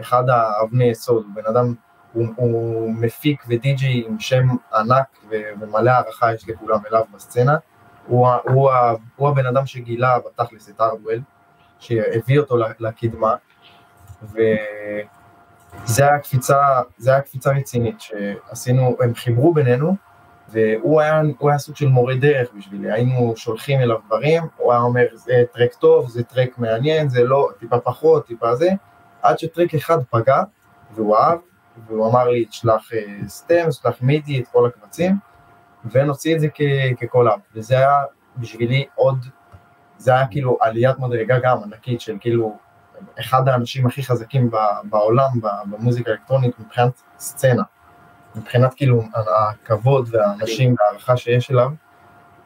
אחד האבני יסוד, הוא בן אדם, הוא, הוא מפיק ודי-ג'יי עם שם ענק ומלא הערכה יש לכולם אליו בסצנה, הוא, הוא, הוא הבן אדם שגילה בתכלס את ארדוול, שהביא אותו לקדמה, ו... זה היה קפיצה, זה היה קפיצה רצינית שעשינו, הם חיברו בינינו, והוא היה, היה סוג של מורה דרך בשבילי, היינו שולחים אליו דברים, הוא היה אומר זה טרק טוב, זה טרק מעניין, זה לא, טיפה פחות, טיפה זה, עד שטרק אחד פגע, והוא אהב, והוא אמר לי, תשלח סטם, תשלח מידי, את כל הקבצים, ונוציא את זה כקולאב, וזה היה בשבילי עוד, זה היה כאילו עליית מדרגה גם ענקית של כאילו אחד האנשים הכי חזקים בעולם במוזיקה האלקטרונית מבחינת סצנה, מבחינת כאילו הכבוד והאנשים והערכה שיש אליו,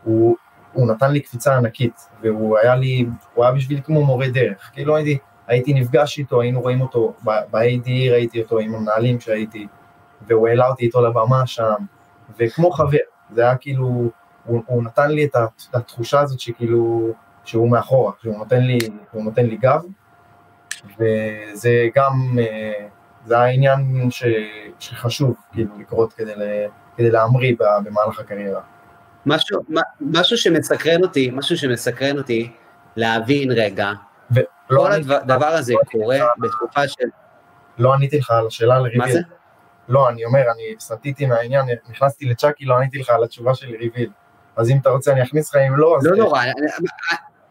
הוא, הוא נתן לי קפיצה ענקית, והוא היה לי, הוא היה בשבילי כמו מורה דרך, כאילו הייתי, הייתי נפגש איתו, היינו רואים אותו ב-AD, ראיתי אותו עם המנהלים שהייתי, והוא העלה אותי איתו לבמה שם, וכמו חבר, זה היה כאילו, הוא, הוא נתן לי את התחושה הזאת שכאילו, שהוא מאחורה, שהוא נותן לי, הוא נותן לי גב, וזה גם, אה, זה העניין ש, שחשוב כאילו לקרות כדי, כדי להמריא במהלך הקריירה. משהו, משהו שמסקרן אותי, משהו שמסקרן אותי להבין רגע, כל הדבר הזה קורה בתקופה של... לא עניתי לך על השאלה לריביל. מה זה? לא, אני אומר, אני סטיתי מהעניין, נכנסתי לצ'אקי, לא עניתי לך על התשובה של ריביל. אז אם אתה רוצה אני אכניס לך, אם לא, אז... לא נורא,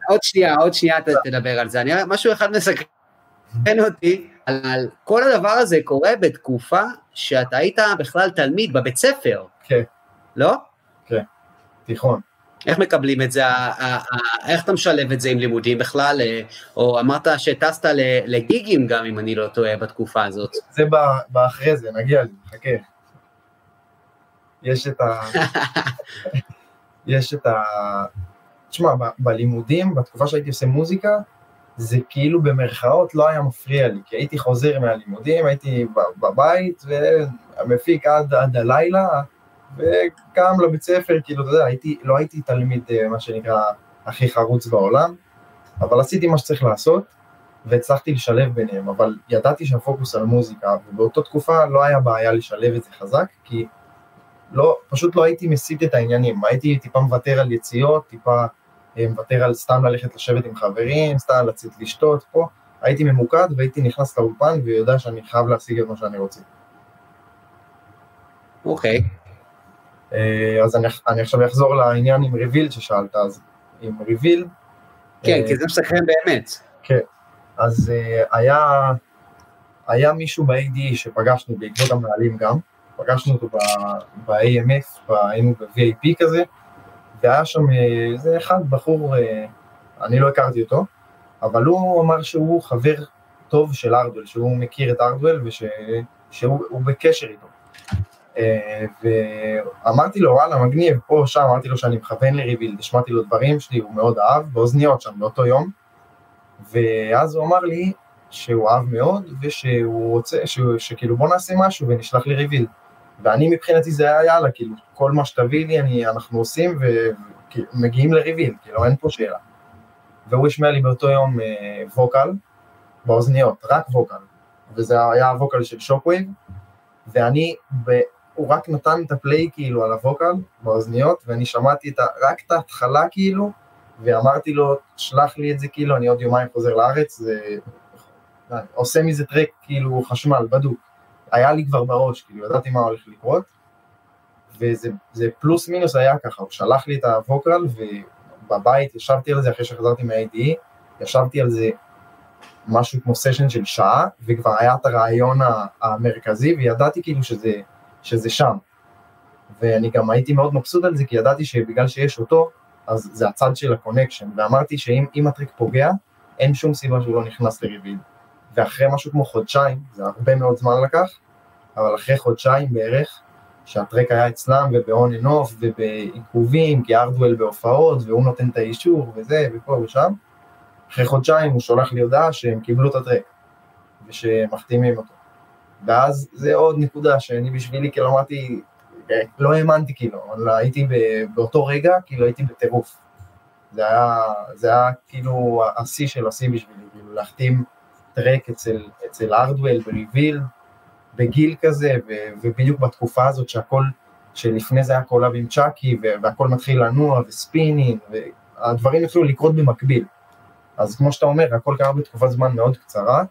עוד שנייה, עוד שנייה תדבר על זה. אני משהו אחד מסקרן מעניין אותי על כל הדבר הזה קורה בתקופה שאתה היית בכלל תלמיד בבית ספר. כן. לא? כן, תיכון. איך מקבלים את זה, איך אתה משלב את זה עם לימודים בכלל, אה, או אמרת שטסת לגיגים גם, אם אני לא טועה, בתקופה הזאת. זה באחרי זה, נגיע לזה, חכה. יש את ה... יש את ה... תשמע, בלימודים, בתקופה שהייתי עושה מוזיקה, זה כאילו במרכאות לא היה מפריע לי, כי הייתי חוזר מהלימודים, הייתי בבית ומפיק עד, עד הלילה, וקם לבית ספר, כאילו, אתה יודע, הייתי, לא הייתי תלמיד, אה, מה שנקרא, הכי חרוץ בעולם, אבל עשיתי מה שצריך לעשות, והצלחתי לשלב ביניהם, אבל ידעתי שהפוקוס על מוזיקה, ובאותה תקופה לא היה בעיה לשלב את זה חזק, כי לא, פשוט לא הייתי מסיט את העניינים, הייתי טיפה מוותר על יציאות, טיפה מוותר על סתם ללכת לשבת עם חברים, סתם לצאת לשתות פה, הייתי ממוקד והייתי נכנס לאולפן ויודע שאני חייב להשיג את מה שאני רוצה. אוקיי. Okay. אה, אז אני, אני עכשיו אחזור לעניין עם ריביל ששאלת, אז עם ריביל... כן, כי זה מסכם באמת. כן, אז היה, היה מישהו ב-AD שפגשנו בעקבות המנהלים גם, פגשנו אותו ב-AMF, היינו ב-VAP כזה, והיה שם איזה אחד, בחור, אני לא הכרתי אותו, אבל הוא אמר שהוא חבר טוב של ארדואל, שהוא מכיר את ארדואל ושהוא בקשר איתו. ואמרתי לו, וואלה, מגניב, פה, שם, אמרתי לו שאני מכוון לריבילד, השמעתי לו דברים שלי, הוא מאוד אהב, באוזניות שם, באותו יום, ואז הוא אמר לי שהוא אהב מאוד, ושהוא רוצה, שכאילו בוא נעשה משהו ונשלח לי ריבילד. ואני מבחינתי זה היה יאללה, כאילו, כל מה שתביא לי אני, אנחנו עושים ומגיעים ל Revealed, כאילו, אין פה שאלה. והוא השמיע לי באותו יום אה, vocal, באוזניות, רק vocal, וזה היה ה vocal של Shockwave, ואני, ב, הוא רק נתן את ה play כאילו על ה vocal באוזניות, ואני שמעתי את ה, רק את ההתחלה כאילו, ואמרתי לו, שלח לי את זה כאילו, אני עוד יומיים חוזר לארץ, זה עושה מזה טרק כאילו חשמל, בדוק. היה לי כבר בראש, כאילו ידעתי מה הולך לקרות, וזה פלוס מינוס היה ככה, הוא שלח לי את ה vocal, ובבית ישבתי על זה אחרי שחזרתי מה-ADE, ישבתי על זה משהו כמו סשן של שעה, וכבר היה את הרעיון המרכזי, וידעתי כאילו שזה, שזה שם. ואני גם הייתי מאוד מבסוט על זה, כי ידעתי שבגלל שיש אותו, אז זה הצד של ה connection, ואמרתי שאם הטרק פוגע, אין שום סיבה שהוא לא נכנס לריביד. ואחרי משהו כמו חודשיים, זה הרבה מאוד זמן לקח, אבל אחרי חודשיים בערך, שהטרק היה אצלם and off ובעיכובים, כי ארדואל בהופעות והוא נותן את האישור וזה ופה ושם, אחרי חודשיים הוא שולח לי הודעה שהם קיבלו את הטרק ושמחתימים אותו. ואז זה עוד נקודה שאני בשבילי, כאילו אמרתי, לא האמנתי כאילו, הייתי באותו רגע, כאילו הייתי בטירוף. זה היה, זה היה כאילו השיא של השיא בשבילי, כאילו להחתים טרק אצל, אצל Hardwell ב Revealed, בגיל כזה, ו, ובדיוק בתקופה הזאת שהכל, שלפני זה היה collab עם Chuckie, והכל מתחיל לנוע, ו Spinnin', והדברים התחילו לקרות במקביל. אז כמו שאתה אומר, הכל קרה בתקופת זמן מאוד קצרה,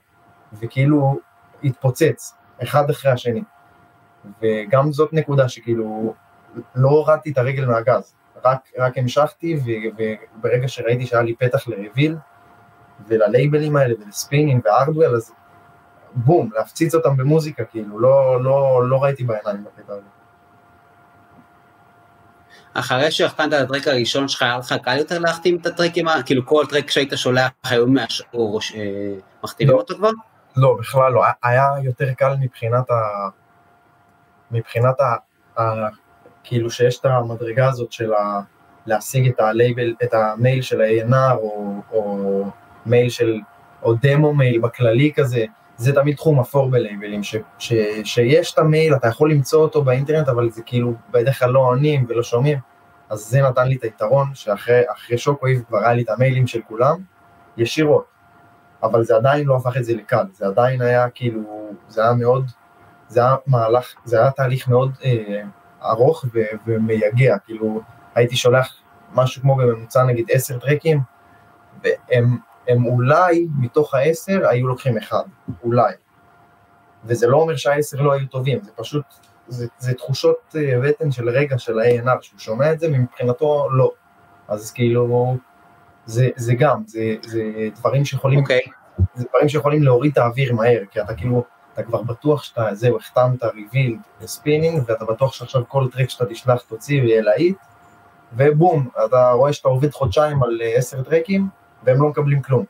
וכאילו התפוצץ, אחד אחרי השני. וגם זאת נקודה שכאילו לא הורדתי את הרגל מהגז, רק, רק המשכתי, וברגע שראיתי שהיה לי פתח לרביל, וללייבלים האלה ולספינים וארדוול, אז בום, להפציץ אותם במוזיקה, כאילו, לא, לא, לא ראיתי בעיניים בקטע הזה. אחרי שהחתמת את הטרק הראשון שלך, היה לך קל יותר להחתים את הטרקים, כאילו כל טרק שהיית שולח היו מאש... או אה, מחתימים לא, אותו כבר? לא, בכלל לא, היה יותר קל מבחינת ה... מבחינת ה... ה... כאילו שיש את המדרגה הזאת של ה... להשיג את הלייבל, את המייל של ה-A&R או, או מייל של, או דמו מייל בכללי כזה, זה תמיד תחום אפור בלייבלים, ש, ש, שיש את המייל, אתה יכול למצוא אותו באינטרנט, אבל זה כאילו בדרך כלל לא עונים ולא שומעים, אז זה נתן לי את היתרון, שאחרי Shockwave כבר היה לי את המיילים של כולם, ישירות, אבל זה עדיין לא הפך את זה לקל, זה עדיין היה כאילו, זה היה מאוד, זה היה מהלך, זה היה תהליך מאוד אה, ארוך ו, ומייגע, כאילו הייתי שולח משהו כמו בממוצע נגיד עשר טרקים, והם הם אולי מתוך העשר היו לוקחים אחד, אולי. וזה לא אומר שהעשר לא היו טובים, זה פשוט, זה, זה תחושות אה, בטן של רגע של ה-ANR, שהוא שומע את זה, ומבחינתו לא. אז כאילו, זה, זה גם, זה, זה דברים שיכולים, okay. אוקיי. זה דברים שיכולים להוריד את האוויר מהר, כי אתה כאילו, אתה כבר בטוח שאתה, זהו, החתמת Revealed Spinnin', ואתה בטוח שעכשיו כל טרק שאתה תשלח תוציא ויהיה להיט, ובום, אתה רואה שאתה עובד חודשיים על אה, עשר טרקים, והם לא מקבלים כלום.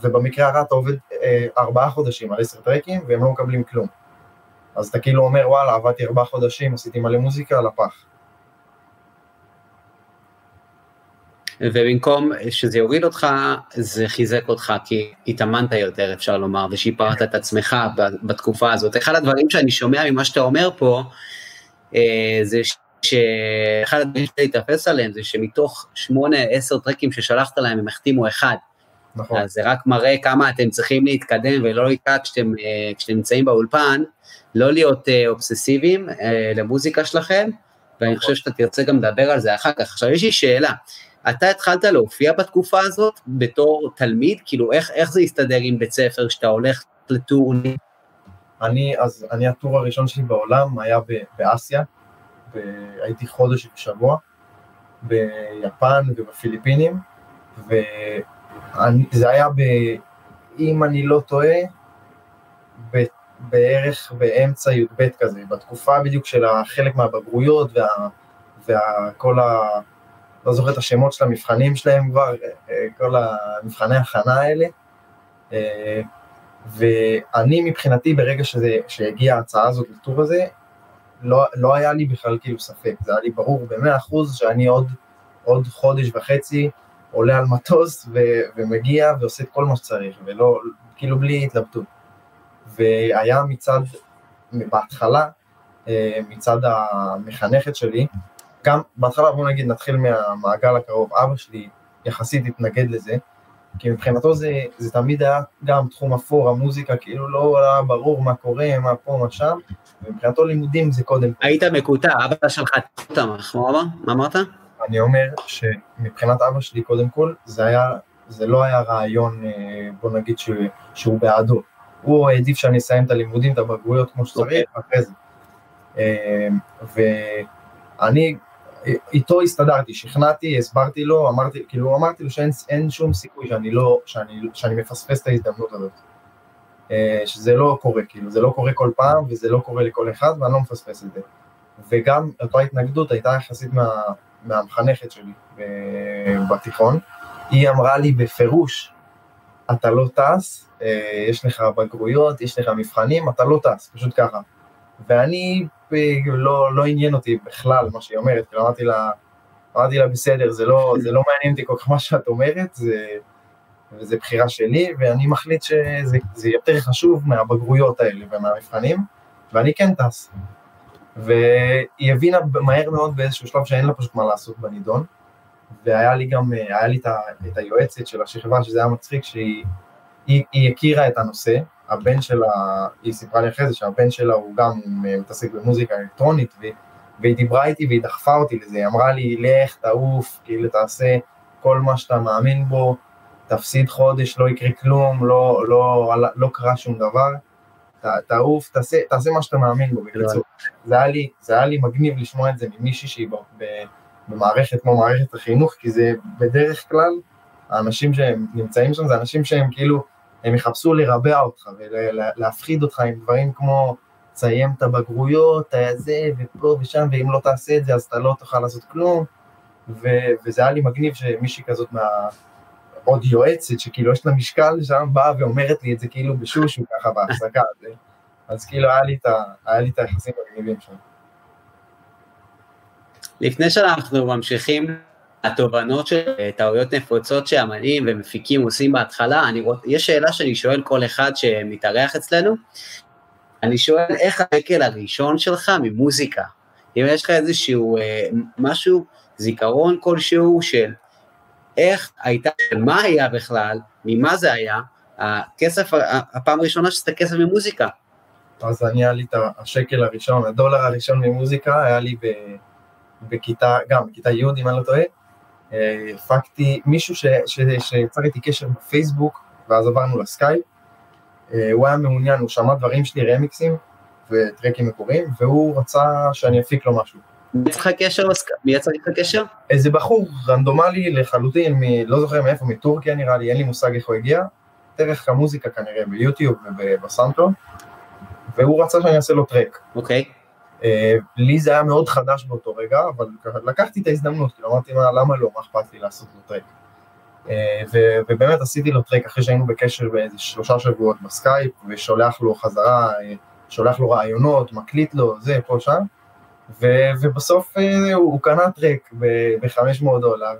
ובמקרה הרע אתה עובד אה, ארבעה חודשים על עשר טרקים, והם לא מקבלים כלום. אז אתה כאילו אומר, וואלה, עבדתי ארבעה חודשים, עשיתי מלא מוזיקה, לפח. ובמקום שזה יוריד אותך, זה חיזק אותך, כי התאמנת יותר, אפשר לומר, ושיפרת את עצמך בתקופה הזאת. אחד הדברים שאני שומע ממה שאתה אומר פה, אה, זה שאחד הדברים שאתה להתאפס עליהם, זה שמתוך שמונה, עשר טרקים ששלחת להם, הם החתימו אחד. נכון. אז זה רק מראה כמה אתם צריכים להתקדם ולא לקראת כשאתם, אה, כשאתם נמצאים באולפן, לא להיות אה, אובססיביים למוזיקה שלכם, ואני נכון. חושב שאתה תרצה גם לדבר על זה אחר כך. עכשיו יש לי שאלה, אתה התחלת להופיע בתקופה הזאת בתור תלמיד? כאילו, איך, איך זה הסתדר עם בית ספר שאתה הולך לטורני? אני, אז אני הטור הראשון שלי בעולם היה באסיה, הייתי חודש ושבוע, ביפן ובפיליפינים, וזה היה, ב, אם אני לא טועה, ב, בערך באמצע י"ב כזה, בתקופה בדיוק של חלק מהבגרויות וכל ה... לא זוכר את השמות של המבחנים שלהם כבר, כל המבחני הכנה האלה. אה, ואני מבחינתי, ברגע שזה, שהגיעה ההצעה הזאת לטור הזה, לא, לא היה לי בכלל כאילו ספק, זה היה לי ברור במאה אחוז שאני עוד, עוד חודש וחצי עולה על מטוס ו, ומגיע ועושה את כל מה שצריך, ולא, כאילו בלי התלבטות. והיה מצד, בהתחלה, אה, מצד המחנכת שלי, גם בהתחלה בוא נגיד נתחיל מהמעגל הקרוב, אבא שלי יחסית התנגד לזה, כי מבחינתו זה, זה תמיד היה גם תחום אפור, המוזיקה, כאילו לא היה ברור מה קורה, מה פה, מה שם, ומבחינתו לימודים זה קודם. היית מקוטע, אבא שלך אותם, מה אמרת? אני אומר שמבחינת אבא שלי קודם כל, זה היה, זה לא היה רעיון, אה, בוא נגיד ש, שהוא בעדו. הוא העדיף שאני אסיים את הלימודים, את הבגרויות כמו שצריך, okay. אוקיי. אחרי זה. אה, ואני איתו הסתדרתי, שכנעתי, הסברתי לו, אמרתי, כאילו אמרתי לו שאין שום סיכוי שאני לא, שאני, שאני מפספס את ההזדמנות הזאת. אה, שזה לא קורה, כאילו, זה לא קורה כל פעם וזה לא קורה לכל אחד ואני לא מפספס את זה. וגם אותה התנגדות הייתה יחסית מה, מהמחנכת שלי בתיכון, היא אמרה לי בפירוש, אתה לא טס, אה, יש לך בגרויות, יש לך מבחנים, אתה לא טס, פשוט ככה. ואני לא, לא עניין אותי בכלל מה שהיא אומרת, כאילו אמרתי לה, אמרתי לה בסדר, זה לא, זה לא מעניין אותי כל כך מה שאת אומרת, זה, וזה בחירה שלי, ואני מחליט שזה יותר חשוב מהבגרויות האלה ומהמבחנים, ואני כן טס. והיא הבינה מהר מאוד באיזשהו שלב שאין לה פשוט מה לעשות בנידון, והיה לי גם, היה לי את היועצת של השכבה, שזה היה מצחיק, שהיא היא, היא הכירה את הנושא, הבן שלה, היא סיפרה לי אחרי זה שהבן שלה הוא גם מתעסק במוזיקה אלקטרונית, והיא דיברה איתי והיא דחפה אותי לזה, היא אמרה לי, לך, תעוף, כאילו תעשה כל מה שאתה מאמין בו, תפסיד חודש, לא יקרה כלום, לא, לא, לא, לא קרה שום דבר, ת, תעוף, תעשה, תעשה מה שאתה מאמין בו, בקיצור. זה היה לי, זה היה לי מגניב לשמוע את זה ממישהי שהיא במערכת כמו מערכת החינוך, כי זה בדרך כלל, האנשים שהם נמצאים שם זה אנשים שהם כאילו, הם יחפשו לרבע אותך ולהפחיד אותך עם דברים כמו תסיים את הבגרויות, זה ופה ושם, ואם לא תעשה את זה אז אתה לא תוכל לעשות כלום, ו- וזה היה לי מגניב שמישהי כזאת מה... עוד יועצת שכאילו יש לה משקל שם באה ואומרת לי את זה כאילו בשושו ככה בהפסקה, אז כאילו היה לי את, היה לי את היחסים המגניבים שם. לפני שאנחנו ממשיכים התובנות של אה, טעויות נפוצות שאמנים ומפיקים עושים בהתחלה, אני רוצ... יש שאלה שאני שואל כל אחד שמתארח אצלנו, אני שואל איך השקל הראשון שלך ממוזיקה, אם יש לך איזשהו אה, משהו, זיכרון כלשהו של איך הייתה, מה היה בכלל, ממה זה היה, הכסף, הפעם הראשונה שעשית כסף ממוזיקה. אז אני היה לי את השקל הראשון, הדולר הראשון ממוזיקה, היה לי בכיתה, גם בכיתה י' אם אני לא טועה, הפקתי מישהו שיצר איתי קשר בפייסבוק, ואז עברנו לסקייפ, אה, הוא היה מעוניין, הוא שמע דברים שלי, רמיקסים וטרקים מקוריים, והוא רצה שאני אפיק לו משהו. מי יצר לך קשר? מי יצר איתך קשר? איזה בחור רנדומלי לחלוטין, מ... לא זוכר מאיפה, מטורקיה נראה לי, אין לי מושג איך הוא הגיע, דרך המוזיקה כנראה, ב YouTube וב SoundCloud, והוא רצה שאני אעשה לו טרק. אוקיי. Okay. אה, לי זה היה מאוד חדש באותו רגע, אבל לקחתי את ההזדמנות, כאילו אמרתי מה, למה לא, מה אכפת לי לעשות לו טרק. אה, ובאמת עשיתי לו טרק אחרי שהיינו בקשר באיזה שלושה שבועות בסקייפ, ושולח לו חזרה, אה, שולח לו רעיונות, מקליט לו, זה, פה, שם, ובסוף הוא, הוא קנה טרק ב-500 דולר,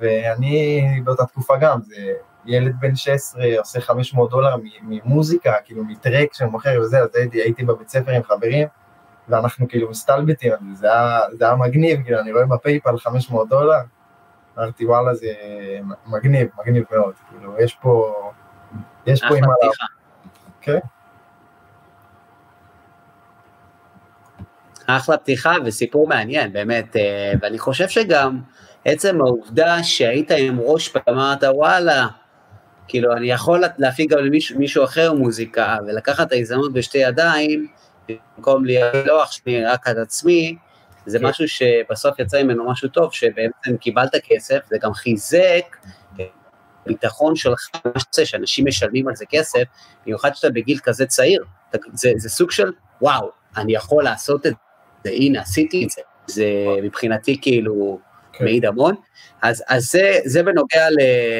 ואני באותה תקופה גם, זה ילד בן 16 עושה 500 דולר ממוזיקה, כאילו מטרק שמוכר וזה, אז הייתי, הייתי בבית ספר עם חברים, ואנחנו כאילו מסתלבטים, זה היה, זה היה מגניב, כאילו אני רואה בפייפל 500 דולר, אמרתי וואלה זה מגניב, מגניב מאוד, כאילו יש פה, יש פה עם הלאה. כן. אחלה פתיחה וסיפור מעניין, באמת, אה, ואני חושב שגם עצם העובדה שהיית עם ראש ואמרת וואלה, כאילו אני יכול להפיק גם למישהו אחר מוזיקה ולקחת את ההזדמנות בשתי ידיים, במקום להיות שלי רק עד עצמי, זה כן. משהו שבסוף יצא ממנו משהו טוב, שבעצם קיבלת כסף, זה גם חיזק ביטחון שלך, מה שאתה שאנשים משלמים על זה כסף, במיוחד שאתה בגיל כזה צעיר, זה, זה סוג של וואו, אני יכול לעשות את זה, הנה עשיתי את זה, זה מבחינתי כאילו כן. מעיד המון, אז, אז זה, זה בנוגע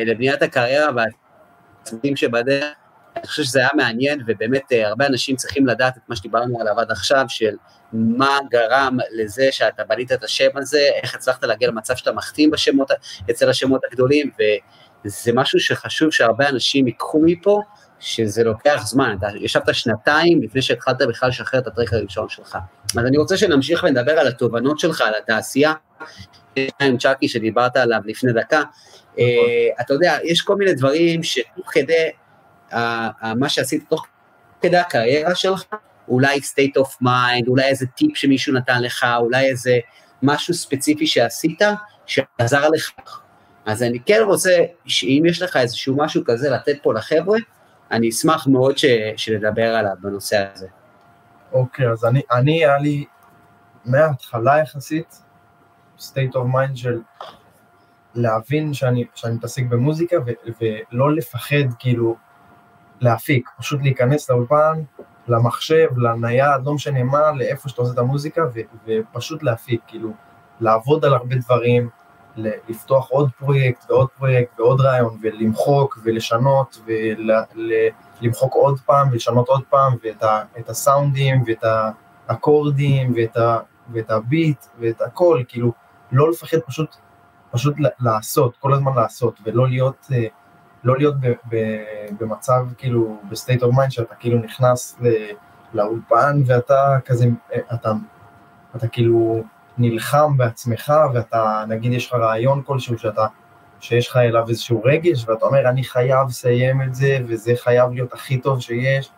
לבניית הקריירה והצמדים שבדרך, אני חושב שזה היה מעניין, ובאמת אה, הרבה אנשים צריכים לדעת את מה שדיברנו עליו עד עכשיו, של מה גרם לזה שאתה בנית את השם הזה, איך הצלחת להגיע למצב שאתה מחתים בשמות, אצל השמות הגדולים, וזה משהו שחשוב שהרבה אנשים ייקחו מפה, שזה לוקח זמן, אתה ישבת שנתיים לפני שהתחלת בכלל לשחרר את הטרק הראשון שלך. אז אני רוצה שנמשיך ונדבר על התובנות שלך, על התעשייה, עם צ'אקי שדיברת עליו לפני דקה. נכון. אה, אתה יודע, יש כל מיני דברים שתוך כדי מה שעשית תוך כדי הקריירה שלך, אולי state of mind, אולי איזה טיפ שמישהו נתן לך, אולי איזה משהו ספציפי שעשית, שעזר לך. אז אני כן רוצה, שאם יש לך איזשהו משהו כזה לתת פה לחבר'ה, אני אשמח מאוד ש, שנדבר עליו בנושא הזה. אוקיי, okay, אז אני, אני, היה לי מההתחלה יחסית, state of mind של להבין שאני, שאני מתעסק במוזיקה ו, ולא לפחד כאילו להפיק, פשוט להיכנס לאולפן, למחשב, לנייד, לא משנה מה, לאיפה שאתה עושה את המוזיקה, ו- ופשוט להפיק, כאילו, לעבוד על הרבה דברים, לפתוח עוד פרויקט ועוד פרויקט ועוד רעיון, ולמחוק ולשנות, ולמחוק עוד פעם ולשנות עוד פעם, ואת ה- את הסאונדים ואת האקורדים ואת, ה- ואת הביט ואת הכל, כאילו, לא לפחד פשוט, פשוט לעשות, כל הזמן לעשות, ולא להיות... Uh, לא להיות ב, ב, במצב כאילו, ב state of mind, שאתה כאילו נכנס ל, לאולפן ואתה כזה, אתה, אתה כאילו נלחם בעצמך ואתה, נגיד יש לך רעיון כלשהו שאתה, שיש לך אליו איזשהו רגש ואתה אומר אני חייב לסיים את זה וזה חייב להיות הכי טוב שיש,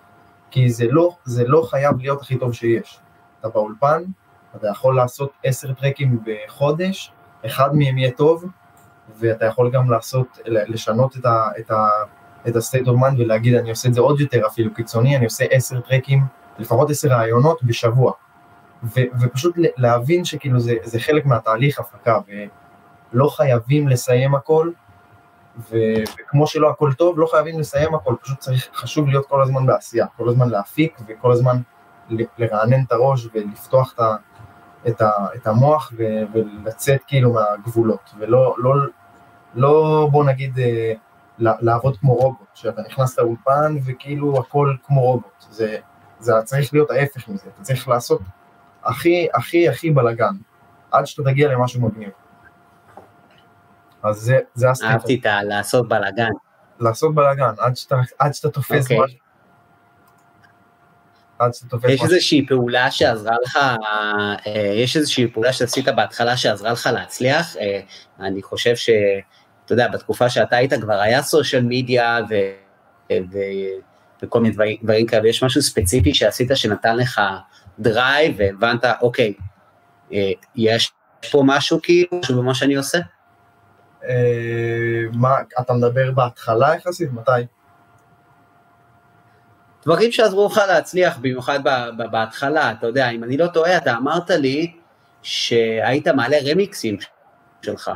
כי זה לא, זה לא חייב להיות הכי טוב שיש. אתה באולפן, אתה יכול לעשות עשר טרקים בחודש, אחד מהם יהיה טוב, ואתה יכול גם לעשות, לשנות את ה... את ה את ה-state of mind ולהגיד אני עושה את זה עוד יותר אפילו קיצוני, אני עושה עשר טרקים, לפחות עשר רעיונות בשבוע. ו, ופשוט להבין שכאילו זה, זה חלק מהתהליך הפקה, ולא חייבים לסיים הכל, ו, וכמו שלא הכל טוב, לא חייבים לסיים הכל, פשוט צריך, חשוב להיות כל הזמן בעשייה, כל הזמן להפיק וכל הזמן לרענן את הראש ולפתוח את ה... את, ה, את המוח ו, ולצאת כאילו מהגבולות, ולא לא, לא בוא נגיד אה, לעבוד כמו רובוט, שאתה נכנס לאולפן וכאילו הכל כמו רובוט, זה, זה צריך להיות ההפך מזה, אתה צריך לעשות הכי הכי הכי בלאגן, עד שאתה תגיע למשהו מגניב. אז זה, זה הסטייט. אהבתי את ה... לעשות בלאגן. לעשות בלאגן, עד שאתה, עד שאתה תופס okay. אוקיי. משהו. יש איזושהי פעולה שעזרה לך, אה, יש איזושהי פעולה שעשית בהתחלה שעזרה לך להצליח, אה, אני חושב ש... אתה יודע, בתקופה שאתה היית כבר היה social media ו... ו... וכל מיני דברים, דברים כאלה, יש משהו ספציפי שעשית שנתן לך drive והבנת, אוקיי, אה, יש פה משהו כאילו, משהו במה שאני עושה? מה, אתה מדבר בהתחלה יחסית? מתי? דברים שעזרו לך להצליח, במיוחד בהתחלה, אתה יודע, אם אני לא טועה, אתה אמרת לי שהיית מעלה רמיקסים שלך.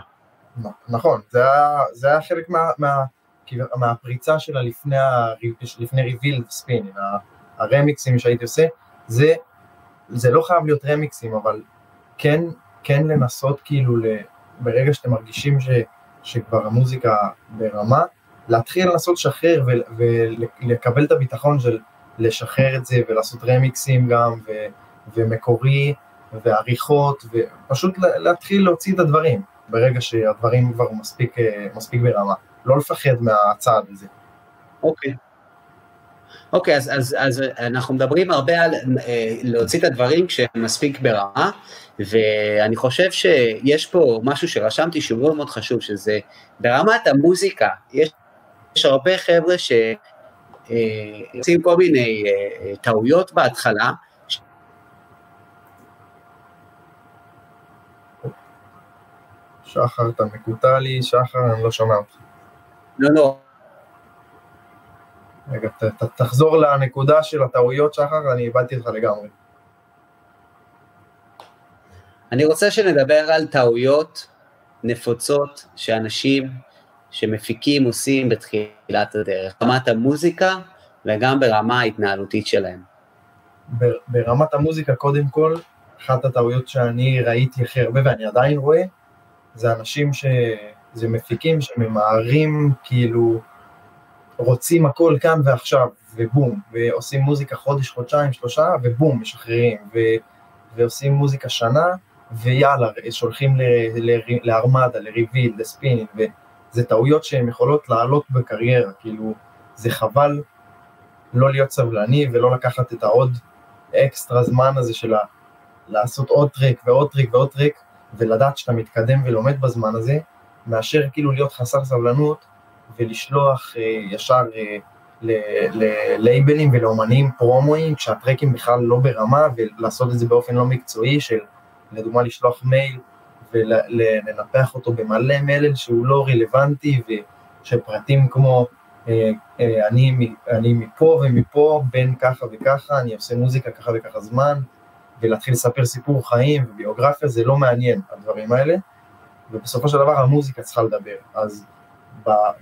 נכון, זה היה, זה היה חלק מה, מה, מהפריצה שלה לפני, לפני ריביל ספין, הרמיקסים שהייתי עושה, זה זה לא חייב להיות רמיקסים, אבל כן, כן לנסות כאילו, ל, ברגע שאתם מרגישים ש, שכבר המוזיקה ברמה, להתחיל לנסות לשחרר ולקבל את הביטחון של לשחרר את זה ולעשות רמיקסים גם, ו, ומקורי, ועריכות, ופשוט להתחיל להוציא את הדברים, ברגע שהדברים כבר מספיק, אה, מספיק ברמה. לא לפחד מהצעד הזה. אוקיי. אוקיי, אז, אז, אז אנחנו מדברים הרבה על אה, להוציא את הדברים כשהם מספיק ברמה, ואני חושב שיש פה משהו שרשמתי שהוא מאוד מאוד חשוב, שזה ברמת המוזיקה, יש, יש הרבה חבר'ה שעושים אה, כל מיני אה, טעויות בהתחלה, שחר, אתה מקוטע לי, שחר, אני לא שומע אותך. לא, לא. רגע, ת, ת, תחזור לנקודה של הטעויות, שחר, אני איבדתי אותך לגמרי. אני רוצה שנדבר על טעויות נפוצות שאנשים שמפיקים עושים בתחילת הדרך, ברמת המוזיקה וגם ברמה ההתנהלותית שלהם. ברמת המוזיקה, קודם כל, אחת הטעויות שאני ראיתי הכי הרבה ואני עדיין רואה, זה אנשים ש... זה מפיקים שממהרים, כאילו, רוצים הכל כאן ועכשיו, ובום, ועושים מוזיקה חודש, חודשיים, שלושה, ובום, משחררים, ו... ועושים מוזיקה שנה, ויאללה, שולחים ל... ל... ל Armada, ל Revealed, ל Spinnin', וזה טעויות שהן יכולות לעלות בקריירה, כאילו, זה חבל לא להיות סבלני ולא לקחת את העוד אקסטרה זמן הזה של ה... לעשות עוד טרק ועוד טרק ועוד טרק, ולדעת שאתה מתקדם ולומד בזמן הזה, מאשר כאילו להיות חסר סבלנות ולשלוח אה, ישר אה, ללייבלים ולאומנים פרומואים כשהטרקים בכלל לא ברמה ולעשות את זה באופן לא מקצועי של לדוגמה לשלוח מייל ולנפח אותו במלא מלל שהוא לא רלוונטי ושפרטים כמו אה, אה, אני, אני מפה ומפה בין ככה וככה, אני עושה מוזיקה ככה וככה זמן ולהתחיל לספר סיפור חיים וביוגרפיה זה לא מעניין הדברים האלה ובסופו של דבר המוזיקה צריכה לדבר אז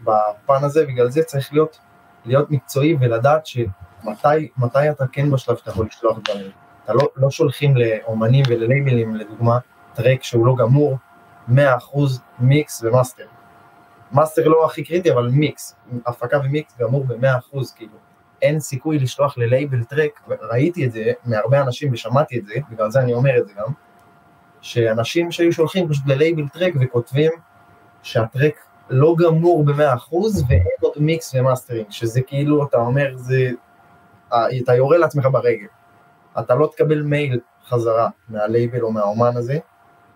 בפן הזה, בגלל זה צריך להיות, להיות מקצועי ולדעת שמתי אתה כן בשלב שאתה יכול לשלוח דברים. אתה לא, לא שולחים לאומנים וללייבלים, לדוגמה, טרק שהוא לא גמור, 100% מיקס ומאסטר. מאסטר לא הכי קריטי, אבל מיקס, הפקה ומיקס גמור ב-100%, כאילו. אין סיכוי לשלוח ללייבל טרק, ראיתי את זה מהרבה אנשים ושמעתי את זה, בגלל זה אני אומר את זה גם, שאנשים שהיו שולחים פשוט ללייבל טרק וכותבים שהטרק לא גמור ב-100% ואין עוד מיקס ומאסטרינג, שזה כאילו, אתה אומר, זה... אה, אתה יורה לעצמך ברגל. אתה לא תקבל מייל חזרה מהלייבל או מהאומן הזה,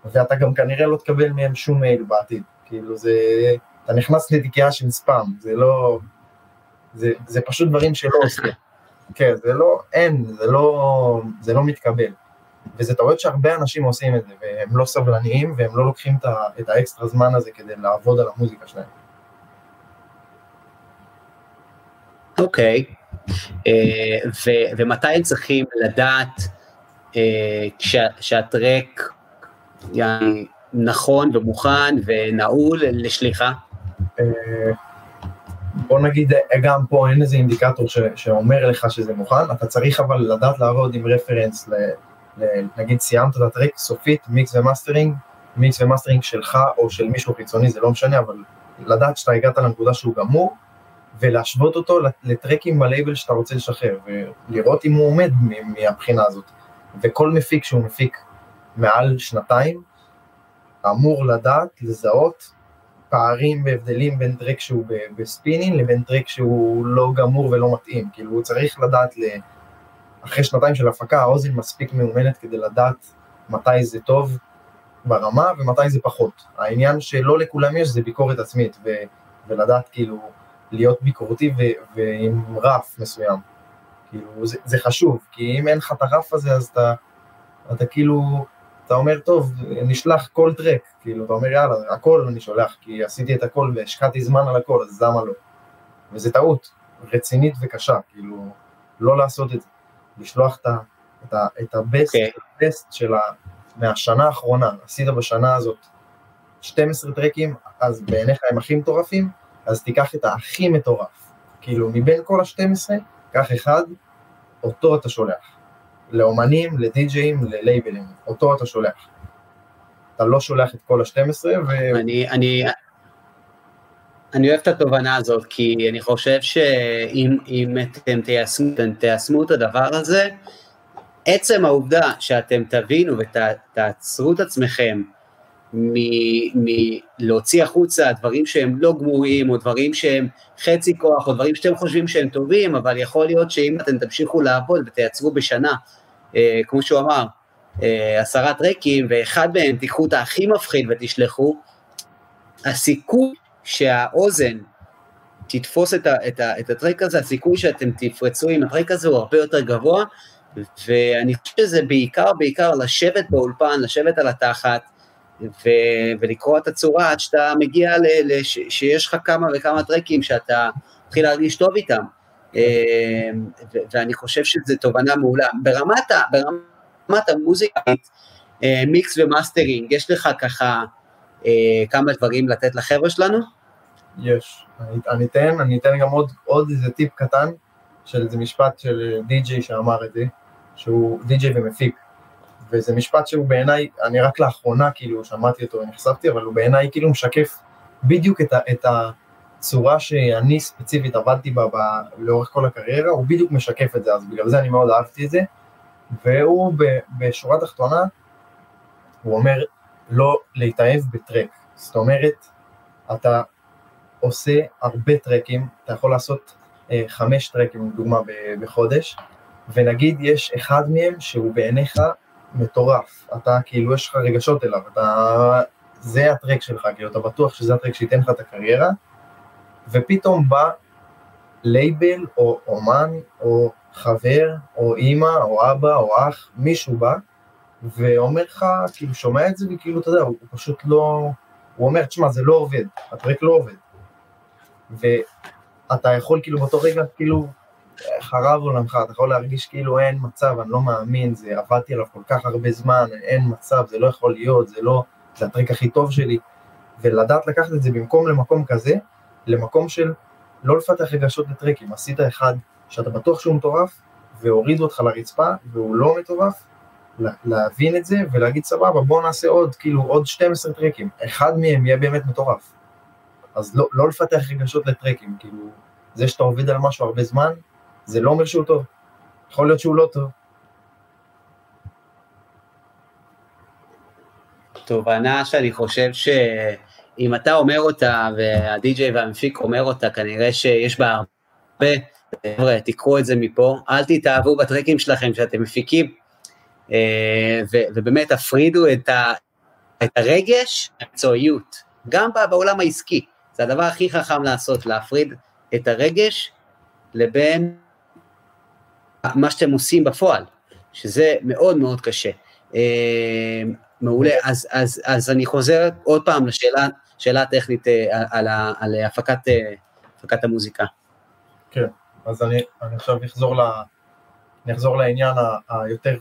ואתה גם כנראה לא תקבל מהם שום מייל בעתיד. כאילו זה... אתה נכנס לתיקייה של ספאם, זה לא... זה, זה פשוט דברים שלא עושים. כן, זה לא... אין, זה לא... זה לא מתקבל. וזה טעויות שהרבה אנשים עושים את זה, והם לא סבלניים, והם לא לוקחים את האקסטרה זמן הזה כדי לעבוד על המוזיקה שלהם. אוקיי, אה, ומתי הם צריכים לדעת אה, שה track נכון ומוכן ונעול לשליחה? אה, בוא נגיד, גם פה אין איזה אינדיקטור שאומר לך שזה מוכן, אתה צריך אבל לדעת לעבוד עם reference נגיד סיימת את ה track סופית, mix ו mastering, mix ו mastering שלך או של מישהו חיצוני, זה לא משנה, אבל לדעת שאתה הגעת לנקודה שהוא גמור, ולהשוות אותו לטרקים בלייבל שאתה רוצה לשחרר, ולראות אם הוא עומד מהבחינה הזאת. וכל מפיק שהוא מפיק מעל שנתיים, אמור לדעת, לזהות פערים והבדלים בין track שהוא ב Spinnin' לבין track שהוא לא גמור ולא מתאים, כאילו הוא צריך לדעת אחרי שנתיים של הפקה האוזן מספיק מאומנת כדי לדעת מתי זה טוב ברמה ומתי זה פחות. העניין שלא לכולם יש זה ביקורת עצמית ו- ולדעת כאילו להיות ביקורתי ו- ועם רף מסוים. כאילו זה, זה חשוב, כי אם אין לך את הרף הזה אז אתה, אתה כאילו, אתה אומר טוב, נשלח כל טרק, כאילו אתה אומר יאללה, הכל אני שולח, כי עשיתי את הכל והשקעתי זמן על הכל, אז למה לא? וזה טעות רצינית וקשה, כאילו, לא לעשות את זה. לשלוח את, את, את הבסט, okay. הבסט של ה, מהשנה האחרונה, עשית בשנה הזאת 12 טרקים, אז בעיניך הם הכי מטורפים, אז תיקח את הכי מטורף. כאילו, מבין כל ה-12, קח אחד, אותו אתה שולח. לאומנים, לדי-ג'אים, ללייבלים, אותו אתה שולח. אתה לא שולח את כל ה-12 ו... אני, אני, אני אוהב את התובנה הזאת, כי אני חושב שאם אתם תיישמו, תיישמו את הדבר הזה, עצם העובדה שאתם תבינו ותעצרו את עצמכם מלהוציא החוצה דברים שהם לא גמורים, או דברים שהם חצי כוח, או דברים שאתם חושבים שהם טובים, אבל יכול להיות שאם אתם תמשיכו לעבוד ותייצרו בשנה, אה, כמו שהוא אמר, אה, עשרה טרקים, ואחד מהם תיקחו את הכי מפחיד ותשלחו, הסיכוי שהאוזן תתפוס את, ה, את, ה, את ה track הזה, הסיכוי שאתם תפרצו עם ה track הזה הוא הרבה יותר גבוה, ואני חושב שזה בעיקר, בעיקר לשבת באולפן, לשבת על התחת, ו, ולקרוע את הצורה עד שאתה מגיע ל... ל ש, שיש לך כמה וכמה טרקים שאתה מתחיל להרגיש טוב איתם. אה, ו, ואני חושב שזו תובנה מעולה. ברמת, ה, ברמת המוזיקה, אה, mix ו mastering, יש לך ככה אה, כמה דברים לתת לחבר'ה שלנו? יש. אני, אני אתן, אני אתן גם עוד, עוד איזה טיפ קטן של איזה משפט של די.ג'יי שאמר את זה, שהוא די.ג'יי ומפיק. וזה משפט שהוא בעיניי, אני רק לאחרונה כאילו שמעתי אותו ונחשפתי, אבל הוא בעיניי כאילו משקף בדיוק את, ה, את הצורה שאני ספציפית עבדתי בה ב, לאורך כל הקריירה, הוא בדיוק משקף את זה, אז בגלל זה אני מאוד אהבתי את זה. והוא ב, בשורה התחתונה, הוא אומר לא להתאהב בטרק. זאת אומרת, אתה עושה הרבה טרקים, אתה יכול לעשות אה, חמש טרקים לדוגמה בחודש, ונגיד יש אחד מהם שהוא בעיניך מטורף, אתה כאילו יש לך רגשות אליו, אתה... זה הטרק שלך, כאילו אתה בטוח שזה הטרק שייתן לך את הקריירה, ופתאום בא לייבל או אומן או חבר או אימא או אבא או אח, מישהו בא ואומר לך, כאילו שומע את זה וכאילו אתה יודע, הוא פשוט לא, הוא אומר, תשמע זה לא עובד, הטרק לא עובד. ואתה יכול כאילו באותו רגע כאילו חרב עולמך, אתה יכול להרגיש כאילו אין מצב, אני לא מאמין, זה עבדתי עליו כל כך הרבה זמן, אין מצב, זה לא יכול להיות, זה לא, זה הטריק הכי טוב שלי, ולדעת לקחת את זה במקום למקום כזה, למקום של לא לפתח רגשות לטריקים, עשית אחד שאתה בטוח שהוא מטורף, והורידו אותך לרצפה, והוא לא מטורף, להבין את זה ולהגיד סבבה בוא נעשה עוד, כאילו עוד 12 טרקים, אחד מהם יהיה באמת מטורף. אז לא, לא לפתח רגשות לטרקים, כאילו זה שאתה עובד על משהו הרבה זמן, זה לא אומר שהוא טוב, יכול להיות שהוא לא טוב. תובנה שאני חושב שאם אתה אומר אותה והדי-ג'יי והמפיק אומר אותה, כנראה שיש בה הרבה, חבר'ה, תיקחו את זה מפה, אל תתאהבו בטרקים שלכם שאתם מפיקים, אה, ובאמת תפרידו את, ה, את הרגש, המקצועיות, גם בעולם העסקי, זה הדבר הכי חכם לעשות, להפריד את הרגש לבין מה שאתם עושים בפועל, שזה מאוד מאוד קשה. אה, מעולה, אז, אז, אז אני חוזר עוד פעם לשאלה, שאלה טכנית אה, על, על, על הפקת, אה, הפקת המוזיקה. כן, אז אני, אני עכשיו אחזור, ל, אני אחזור לעניין היותר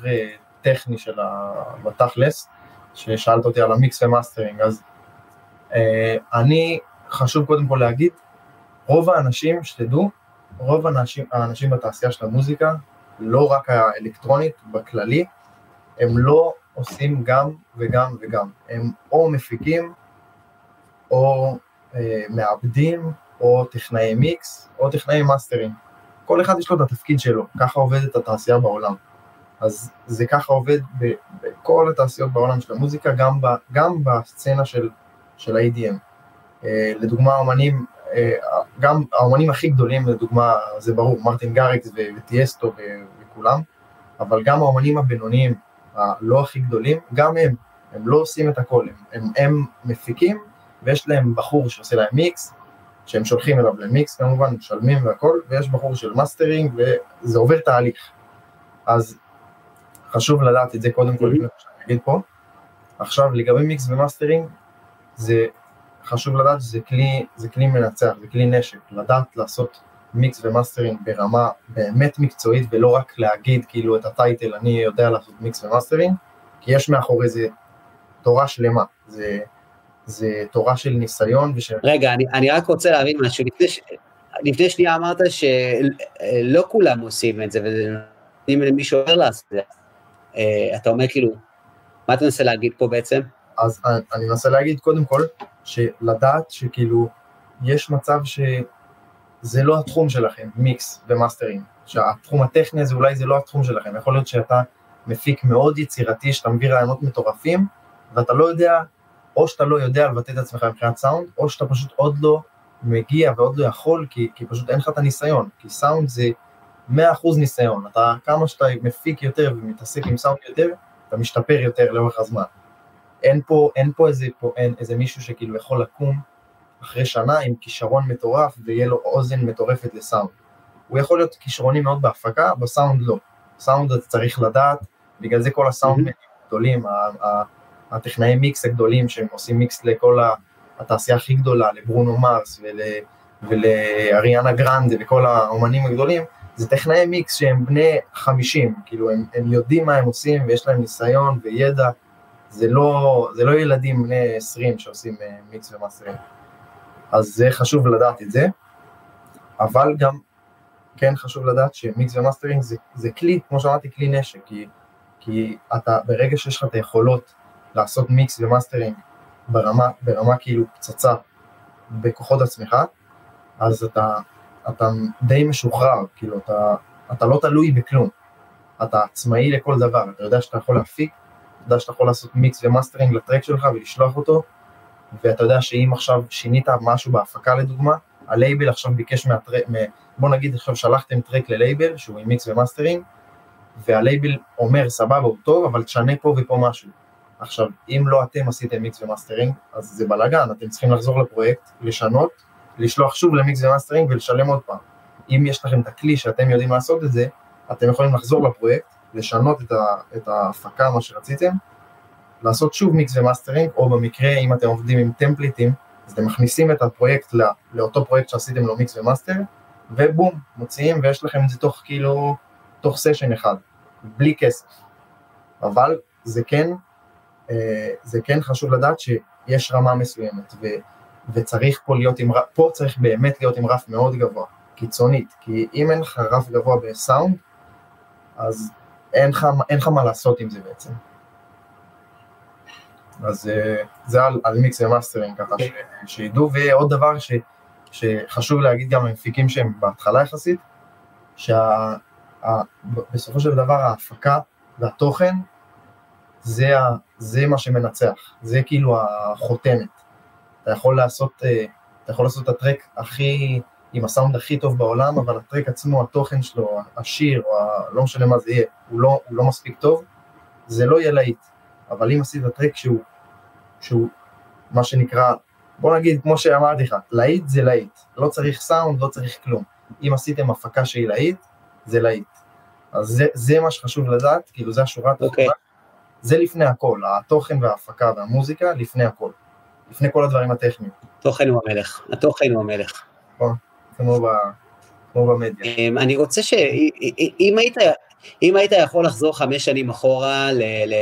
טכני של בתכלס, ששאלת אותי על ה mix ו mastering, אז אני, חשוב קודם כל להגיד, רוב האנשים, שתדעו, רוב האנשים, האנשים בתעשייה של המוזיקה, לא רק האלקטרונית, בכללי, הם לא עושים גם וגם וגם. הם או מפיקים, או אה, מעבדים, או טכנאי מיקס, או טכנאי מאסטרים. כל אחד יש לו את התפקיד שלו, ככה עובדת התעשייה בעולם. אז זה ככה עובד בכל התעשיות בעולם של המוזיקה, גם, ב, גם בסצנה של, של ה-ADM. אה, לדוגמה, אמנים גם האומנים הכי גדולים, לדוגמה, זה ברור, מרטין גאריקס וטיאסטו וכולם, אבל גם האומנים הבינוניים, הלא הכי גדולים, גם הם, הם לא עושים את הכל, הם, הם, הם מפיקים, ויש להם בחור שעושה להם מיקס, שהם שולחים אליו למיקס כמובן, משלמים והכל, ויש בחור של מאסטרינג, וזה עובר תהליך. אז חשוב לדעת את זה קודם כל, לפני שאני אגיד פה. עכשיו, לגבי mix ו mastering, זה חשוב לדעת שזה כלי, זה כלי מנצח, זה כלי נשק, לדעת לעשות mix ו mastering ברמה באמת מקצועית ולא רק להגיד כאילו את ה title אני יודע לעשות mix ו mastering, כי יש מאחורי זה תורה שלמה, זה, זה תורה של ניסיון ושל... רגע, אני, אני רק רוצה להבין משהו, לפני, ש... לפני שנייה אמרת שלא כולם עושים את זה ונותנים למישהו אחר לעשות את זה. אה, אתה אומר כאילו, מה אתה מנסה להגיד פה בעצם? אז אני, אני מנסה להגיד קודם כל, שלדעת שכאילו, יש מצב שזה לא התחום שלכם, מיקס ומאסטרים, שהתחום הטכני הזה אולי זה לא התחום שלכם, יכול להיות שאתה מפיק מאוד יצירתי, שאתה מביא רעיונות מטורפים, ואתה לא יודע, או שאתה לא יודע לבטא את עצמך מבחינת סאונד, או שאתה פשוט עוד לא מגיע ועוד לא יכול, כי, כי פשוט אין לך את הניסיון, כי סאונד זה 100% ניסיון, אתה כמה שאתה מפיק יותר ומתעסק עם סאונד יותר, אתה משתפר יותר לאורך הזמן. אין פה, אין פה איזה, פה, אין, איזה מישהו שכאילו יכול לקום אחרי שנה עם כישרון מטורף ויהיה לו אוזן מטורפת לסאונד. הוא יכול להיות כישרוני מאוד בהפקה, בסאונד לא. סאונד אתה צריך לדעת, בגלל זה כל הסאונד mm-hmm. גדולים, הטכנאי מיקס הגדולים שהם עושים מיקס לכל התעשייה הכי גדולה, לברונו מרס ול, ולאריאנה גרנדה וכל האומנים הגדולים, זה טכנאי מיקס שהם בני 50, כאילו הם, הם יודעים מה הם עושים ויש להם ניסיון וידע, זה לא, זה לא ילדים בני 20 שעושים uh, mix ו mastering. אז זה חשוב לדעת את זה, אבל גם כן חשוב לדעת ש mix ו mastering זה, זה כלי, כמו שאמרתי, כלי נשק, כי, כי אתה, ברגע שיש לך את היכולות לעשות mix ו mastering ברמה, ברמה כאילו פצצה בכוחות עצמך, אז אתה, אתה די משוחרר, כאילו אתה, אתה לא תלוי בכלום, אתה עצמאי לכל דבר, אתה יודע שאתה יכול להפיק, אתה יודע שאתה יכול לעשות mix ו mastering ל track שלך ולשלוח אותו, ואתה יודע שאם עכשיו שינית משהו בהפקה לדוגמה, הלייבל עכשיו ביקש מה track, בוא נגיד עכשיו שלחתם track ללייבל שהוא עם mix ו mastering, והלייבל אומר סבבה הוא טוב, אבל תשנה פה ופה משהו. עכשיו, אם לא אתם עשיתם mix ו mastering, אז זה בלאגן, אתם צריכים לחזור לפרויקט, לשנות, לשלוח שוב ל mix ו mastering ולשלם עוד פעם. אם יש לכם את הכלי שאתם יודעים לעשות את זה, אתם יכולים לחזור לפרויקט, לשנות את, ה, את ההפקה, מה שרציתם, לעשות שוב mix ו mastering, או במקרה, אם אתם עובדים עם טמפליטים, אז אתם מכניסים את הפרויקט לא, לאותו פרויקט שעשיתם לו mix ו master, ובום, מוציאים ויש לכם את זה תוך כאילו, תוך סשן אחד, בלי כסף. אבל זה כן, זה כן חשוב לדעת שיש רמה מסוימת, ו, וצריך פה להיות עם, פה צריך באמת להיות עם רף מאוד גבוה, קיצונית, כי אם אין לך רף גבוה בסאונד, אז אין לך, אין לך מה לעשות עם זה בעצם. אז אה, זה על, על mix ו mastering ככה ש, שידעו, ועוד דבר ש, שחשוב להגיד גם למפיקים שהם בהתחלה יחסית, שבסופו של דבר ההפקה והתוכן זה, ה, זה מה שמנצח, זה כאילו החותמת. אתה יכול לעשות, אה, אתה יכול לעשות את הטרק הכי, עם הסאונד הכי טוב בעולם, אבל הטרק עצמו, התוכן שלו, השיר, או ה, לא משנה מה זה יהיה, הוא לא, הוא לא מספיק טוב, זה לא יהיה להיט. אבל אם עשית טרק שהוא, שהוא מה שנקרא, בוא נגיד, כמו שאמרתי לך, להיט זה להיט, לא צריך סאונד, לא צריך כלום. אם עשיתם הפקה שהיא להיט, זה להיט. אז זה, זה מה שחשוב לדעת, כאילו זה השורה התחתונה. Okay. זה לפני הכל, התוכן וההפקה והמוזיקה לפני הכל. לפני כל הדברים הטכניים. התוכן הוא המלך, התוכן הוא המלך. כמו, ב, כמו במדיה. אמ, אני רוצה שאם היית, אם היית יכול לחזור חמש שנים אחורה ל, ל,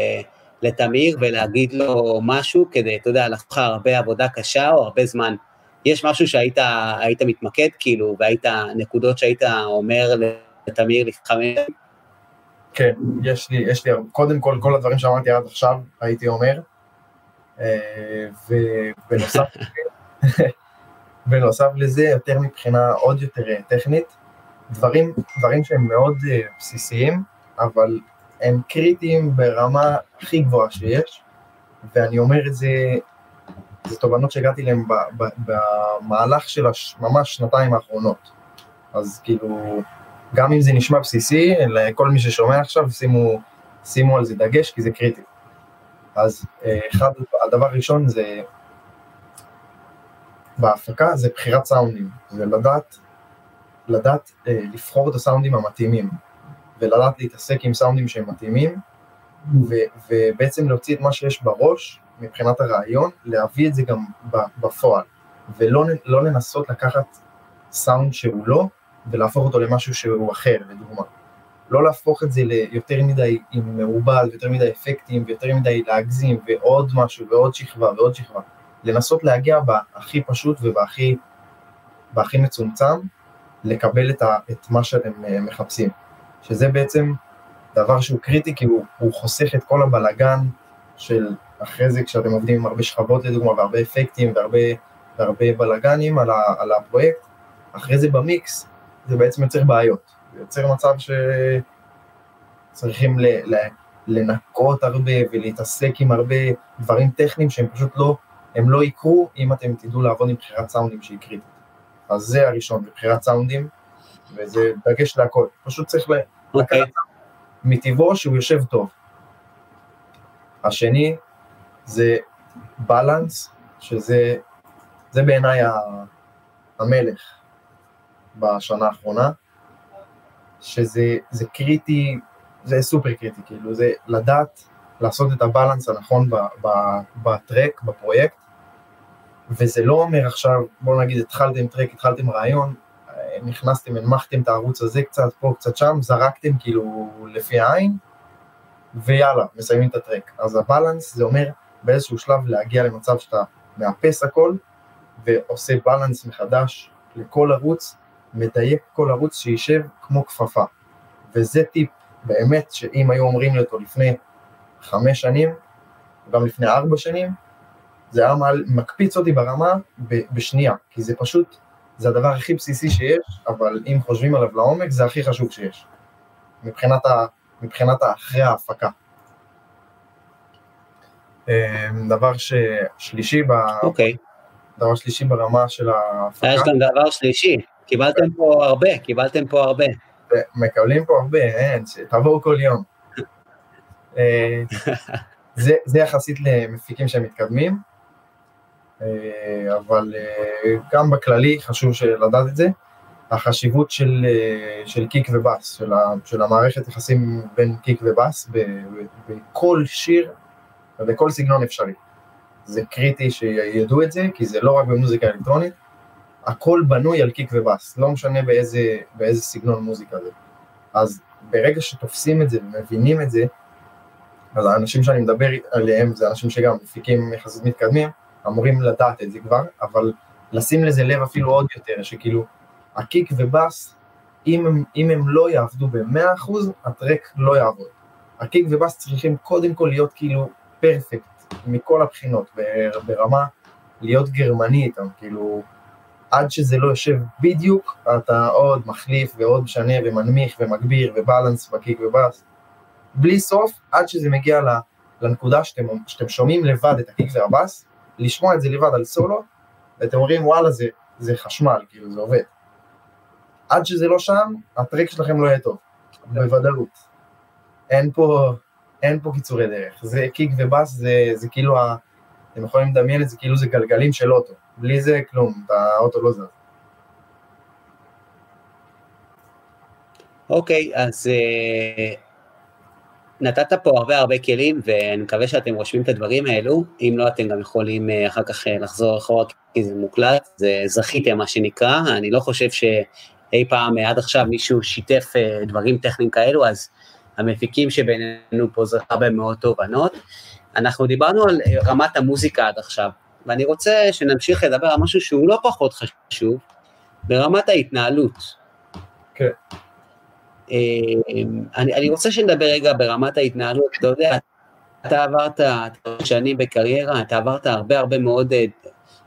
לתמיר ולהגיד לו משהו כדי, אתה יודע, לך הרבה עבודה קשה או הרבה זמן, יש משהו שהיית מתמקד כאילו, והיית נקודות שהיית אומר לתמיר לפני חמש שנים? כן, יש לי, יש לי, קודם כל, כל הדברים שאמרתי עד עכשיו, הייתי אומר, אה, ובנוסף, בנוסף לזה, יותר מבחינה עוד יותר אה, טכנית, דברים, דברים שהם מאוד אה, בסיסיים, אבל הם קריטיים ברמה הכי גבוהה שיש, ואני אומר את זה, זה תובנות שהגעתי אליהן במהלך של ממש שנתיים האחרונות. אז כאילו, גם אם זה נשמע בסיסי, לכל מי ששומע עכשיו, שימו, שימו על זה דגש, כי זה קריטי. אז אה, אחד, הדבר הראשון זה, בהפקה זה בחירת סאונדים, זה לדעת, לדעת אה, לבחור את הסאונדים המתאימים, ולדעת להתעסק עם סאונדים שהם מתאימים, ו, ובעצם להוציא את מה שיש בראש מבחינת הרעיון, להביא את זה גם בפועל, ולא לא לנסות לקחת סאונד שהוא לא, ולהפוך אותו למשהו שהוא אחר, לדוגמה. לא להפוך את זה ליותר מדי עם מעובל, ויותר מדי אפקטים, ויותר מדי להגזים, ועוד משהו, ועוד שכבה, ועוד שכבה. לנסות להגיע בהכי פשוט ובהכי בהכי מצומצם, לקבל את, ה, את מה שאתם אה, מחפשים. שזה בעצם דבר שהוא קריטי כי הוא, הוא חוסך את כל הבלגן של אחרי זה כשאתם עובדים עם הרבה שכבות לדוגמה והרבה אפקטים והרבה, והרבה בלגנים על, ה, על הפרויקט, אחרי זה במיקס זה בעצם יוצר בעיות, זה יוצר מצב שצריכים ל, ל, לנקות הרבה ולהתעסק עם הרבה דברים טכניים שהם פשוט לא, הם לא יקרו אם אתם תדעו לעבוד עם בחירת סאונדים שהיא קריטית. אז זה הראשון, בחירת סאונדים, וזה דגש להכל, פשוט צריך okay. אוקיי. לקחת מטבעו שהוא יושב טוב. השני זה בלנס, שזה זה בעיניי המלך בשנה האחרונה, שזה קריטי, זה סופר קריטי, כאילו זה לדעת לעשות את הבלנס הנכון בטרק, בפרויקט, וזה לא אומר עכשיו, בואו נגיד התחלתם טרק, התחלתם רעיון, נכנסתם, הנמכתם את הערוץ הזה קצת פה, קצת שם, זרקתם כאילו לפי העין, ויאללה, מסיימים את הטרק. אז הבלנס זה אומר באיזשהו שלב להגיע למצב שאתה מאפס הכל, ועושה בלנס מחדש לכל ערוץ, מדייק כל ערוץ שישב כמו כפפה. וזה טיפ באמת שאם היו אומרים לי אותו לפני חמש שנים, גם לפני ארבע שנים, זה היה מקפיץ אותי ברמה בשנייה, כי זה פשוט זה הדבר הכי בסיסי שיש, אבל אם חושבים עליו לעומק, זה הכי חשוב שיש, מבחינת, ה, מבחינת אחרי ההפקה. אמ, דבר שלישי, ב... אוקיי. דבר שלישי ברמה של ההפקה. יש גם דבר שלישי, קיבלתם פה הרבה, קיבלתם פה הרבה. מקבלים פה הרבה, אין, תבואו כל יום. אה, זה, זה יחסית למפיקים שהם מתקדמים, אה, אבל אה, גם בכללי חשוב לדעת את זה, החשיבות של, של קיק ובאס, של, ה, של המערכת יחסים בין קיק ובאס בכל שיר ובכל סגנון אפשרי. זה קריטי שידעו את זה, כי זה לא רק במוזיקה אלקטרונית, הכל בנוי על קיק ובאס, לא משנה באיזה, באיזה סגנון מוזיקה זה. אז ברגע שתופסים את זה ומבינים את זה, אז האנשים שאני מדבר עליהם זה אנשים שגם מפיקים יחסית מתקדמים, אמורים לדעת את זה כבר, אבל לשים לזה לב אפילו עוד יותר, שכאילו, הקיק ובאס, אם הם, אם הם לא יעבדו ב-100%, הטרק לא יעבוד. הקיק ובאס צריכים קודם כל להיות כאילו פרפקט מכל הבחינות, ברמה להיות גרמני איתם, כאילו, עד שזה לא יושב בדיוק, אתה עוד מחליף ועוד משנה ומנמיך ומגביר ובלנס בקיק ובאס, בלי סוף, עד שזה מגיע לנקודה שאתם, שאתם שומעים לבד את הקיק והבאס, לשמוע את זה לבד על סולו, ואתם אומרים וואלה זה, זה חשמל, כאילו זה עובד. עד שזה לא שם, הטריק שלכם לא יהיה טוב, בוודאות. אין פה, אין פה קיצורי דרך, זה קיק ובאס, זה, זה כאילו, ה, אתם יכולים לדמיין את זה כאילו זה גלגלים של אוטו, בלי זה כלום, האוטו לא זז. אוקיי, okay, אז uh, נתת פה הרבה הרבה כלים, ואני מקווה שאתם רושמים את הדברים האלו, אם לא אתם גם יכולים אה, אחר כך אה, לחזור אחורה, כי זה מוקלט, זה זכיתם מה שנקרא, אני לא חושב שאי פעם אה, עד עכשיו מישהו שיתף דברים טכניים כאלו, אז המפיקים שבינינו פה זה הרבה מאוד תובנות. אנחנו דיברנו על רמת המוזיקה עד עכשיו, ואני רוצה שנמשיך לדבר על משהו שהוא לא פחות חשוב, ברמת ההתנהלות. כן. אמ, אני, אני רוצה שנדבר רגע ברמת ההתנהלות, אתה יודע, אתה עברת שנים בקריירה, אתה עברת הרבה הרבה מאוד אה,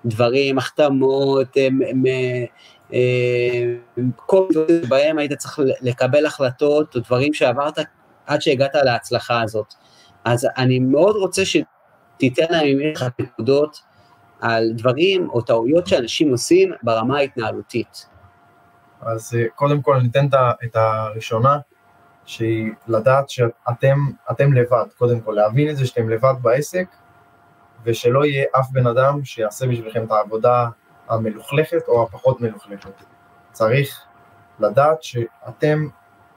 דברים, החתמות, אה, כל דברים שבהם היית צריך לקבל החלטות, או דברים שעברת עד שהגעת להצלחה הזאת. אז אני מאוד רוצה שתיתן להם ממך נקודות על דברים או טעויות שאנשים עושים ברמה ההתנהלותית. אז אה, קודם כל ניתן את הראשונה, שהיא לדעת שאתם לבד, קודם כל להבין את זה שאתם לבד בעסק, ושלא יהיה אף בן אדם שיעשה בשבילכם את העבודה המלוכלכת או הפחות מלוכלכת. צריך לדעת שאתם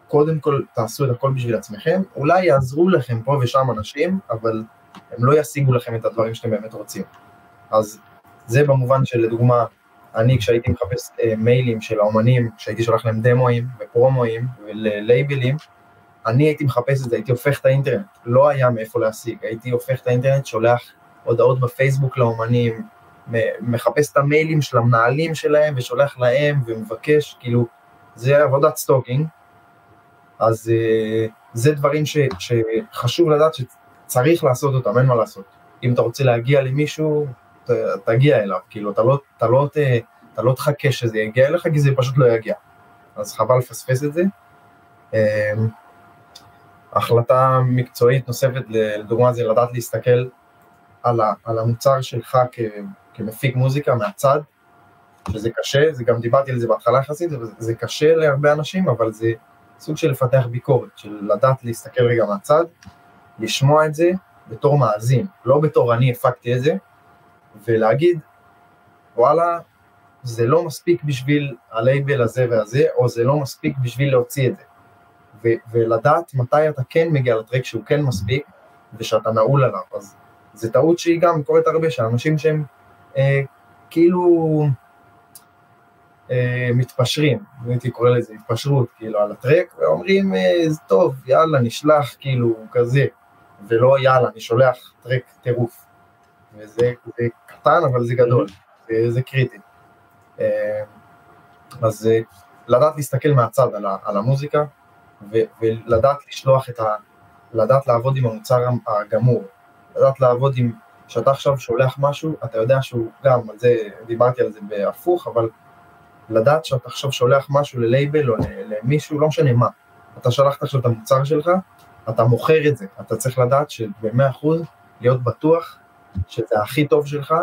קודם כל תעשו את הכל בשביל עצמכם, אולי יעזרו לכם פה ושם אנשים, אבל הם לא ישיגו לכם את הדברים שאתם באמת רוצים. אז זה במובן של לדוגמה, אני כשהייתי מחפש אה, מיילים של האומנים, כשהייתי שולח להם דמואים ופרומואים ולייבלים, אני הייתי מחפש את זה, הייתי הופך את האינטרנט, לא היה מאיפה להשיג, הייתי הופך את האינטרנט, שולח הודעות בפייסבוק לאומנים, מחפש את המיילים של המנהלים שלהם ושולח להם ומבקש, כאילו, זה עבודת stalking, אז, אה, זה דברים ש, שחשוב לדעת שצריך לעשות אותם, אין מה לעשות. אם אתה רוצה להגיע למישהו, תגיע אליו, כאילו, אתה לא, אתה, לא, ת, אתה לא תחכה שזה יגיע אליך, כי זה פשוט לא יגיע. אז חבל לפספס את זה. אמ, החלטה מקצועית נוספת, לדוגמה, זה לדעת להסתכל על, ה, על המוצר שלך כ, כמפיק מוזיקה מהצד, שזה קשה, זה גם דיברתי על זה בהתחלה יחסית, זה, זה קשה להרבה אנשים, אבל זה סוג של לפתח ביקורת, של לדעת להסתכל רגע מהצד, לשמוע את זה בתור מאזין, לא בתור אני הפקתי את זה, ולהגיד, וואלה, זה לא מספיק בשביל הלייבל הזה והזה, או זה לא מספיק בשביל להוציא את זה. ו- ולדעת מתי אתה כן מגיע לטרק שהוא כן מספיק, ושאתה נעול עליו. אז זו טעות שהיא גם קורית הרבה, שאנשים שהם אה, כאילו אה, מתפשרים, הייתי קורא לזה התפשרות, כאילו על הטרק, ואומרים, אה, טוב, יאללה, נשלח, כאילו, כזה, ולא יאללה, אני שולח טרק טירוף. וזה קטן, אבל זה גדול, זה, זה קריטי. אה, אז אה, לדעת להסתכל מהצד על, על המוזיקה, ו, ולדעת לשלוח את ה... לדעת לעבוד עם המוצר הגמור, לדעת לעבוד עם... כשאתה עכשיו שולח משהו, אתה יודע שהוא גם, על זה, דיברתי על זה בהפוך, אבל לדעת שאתה עכשיו שולח משהו ללייבל או למישהו, לא משנה מה, אתה שלחת עכשיו את המוצר שלך, אתה מוכר את זה, אתה צריך לדעת שב-100% להיות בטוח שזה הכי טוב שלך,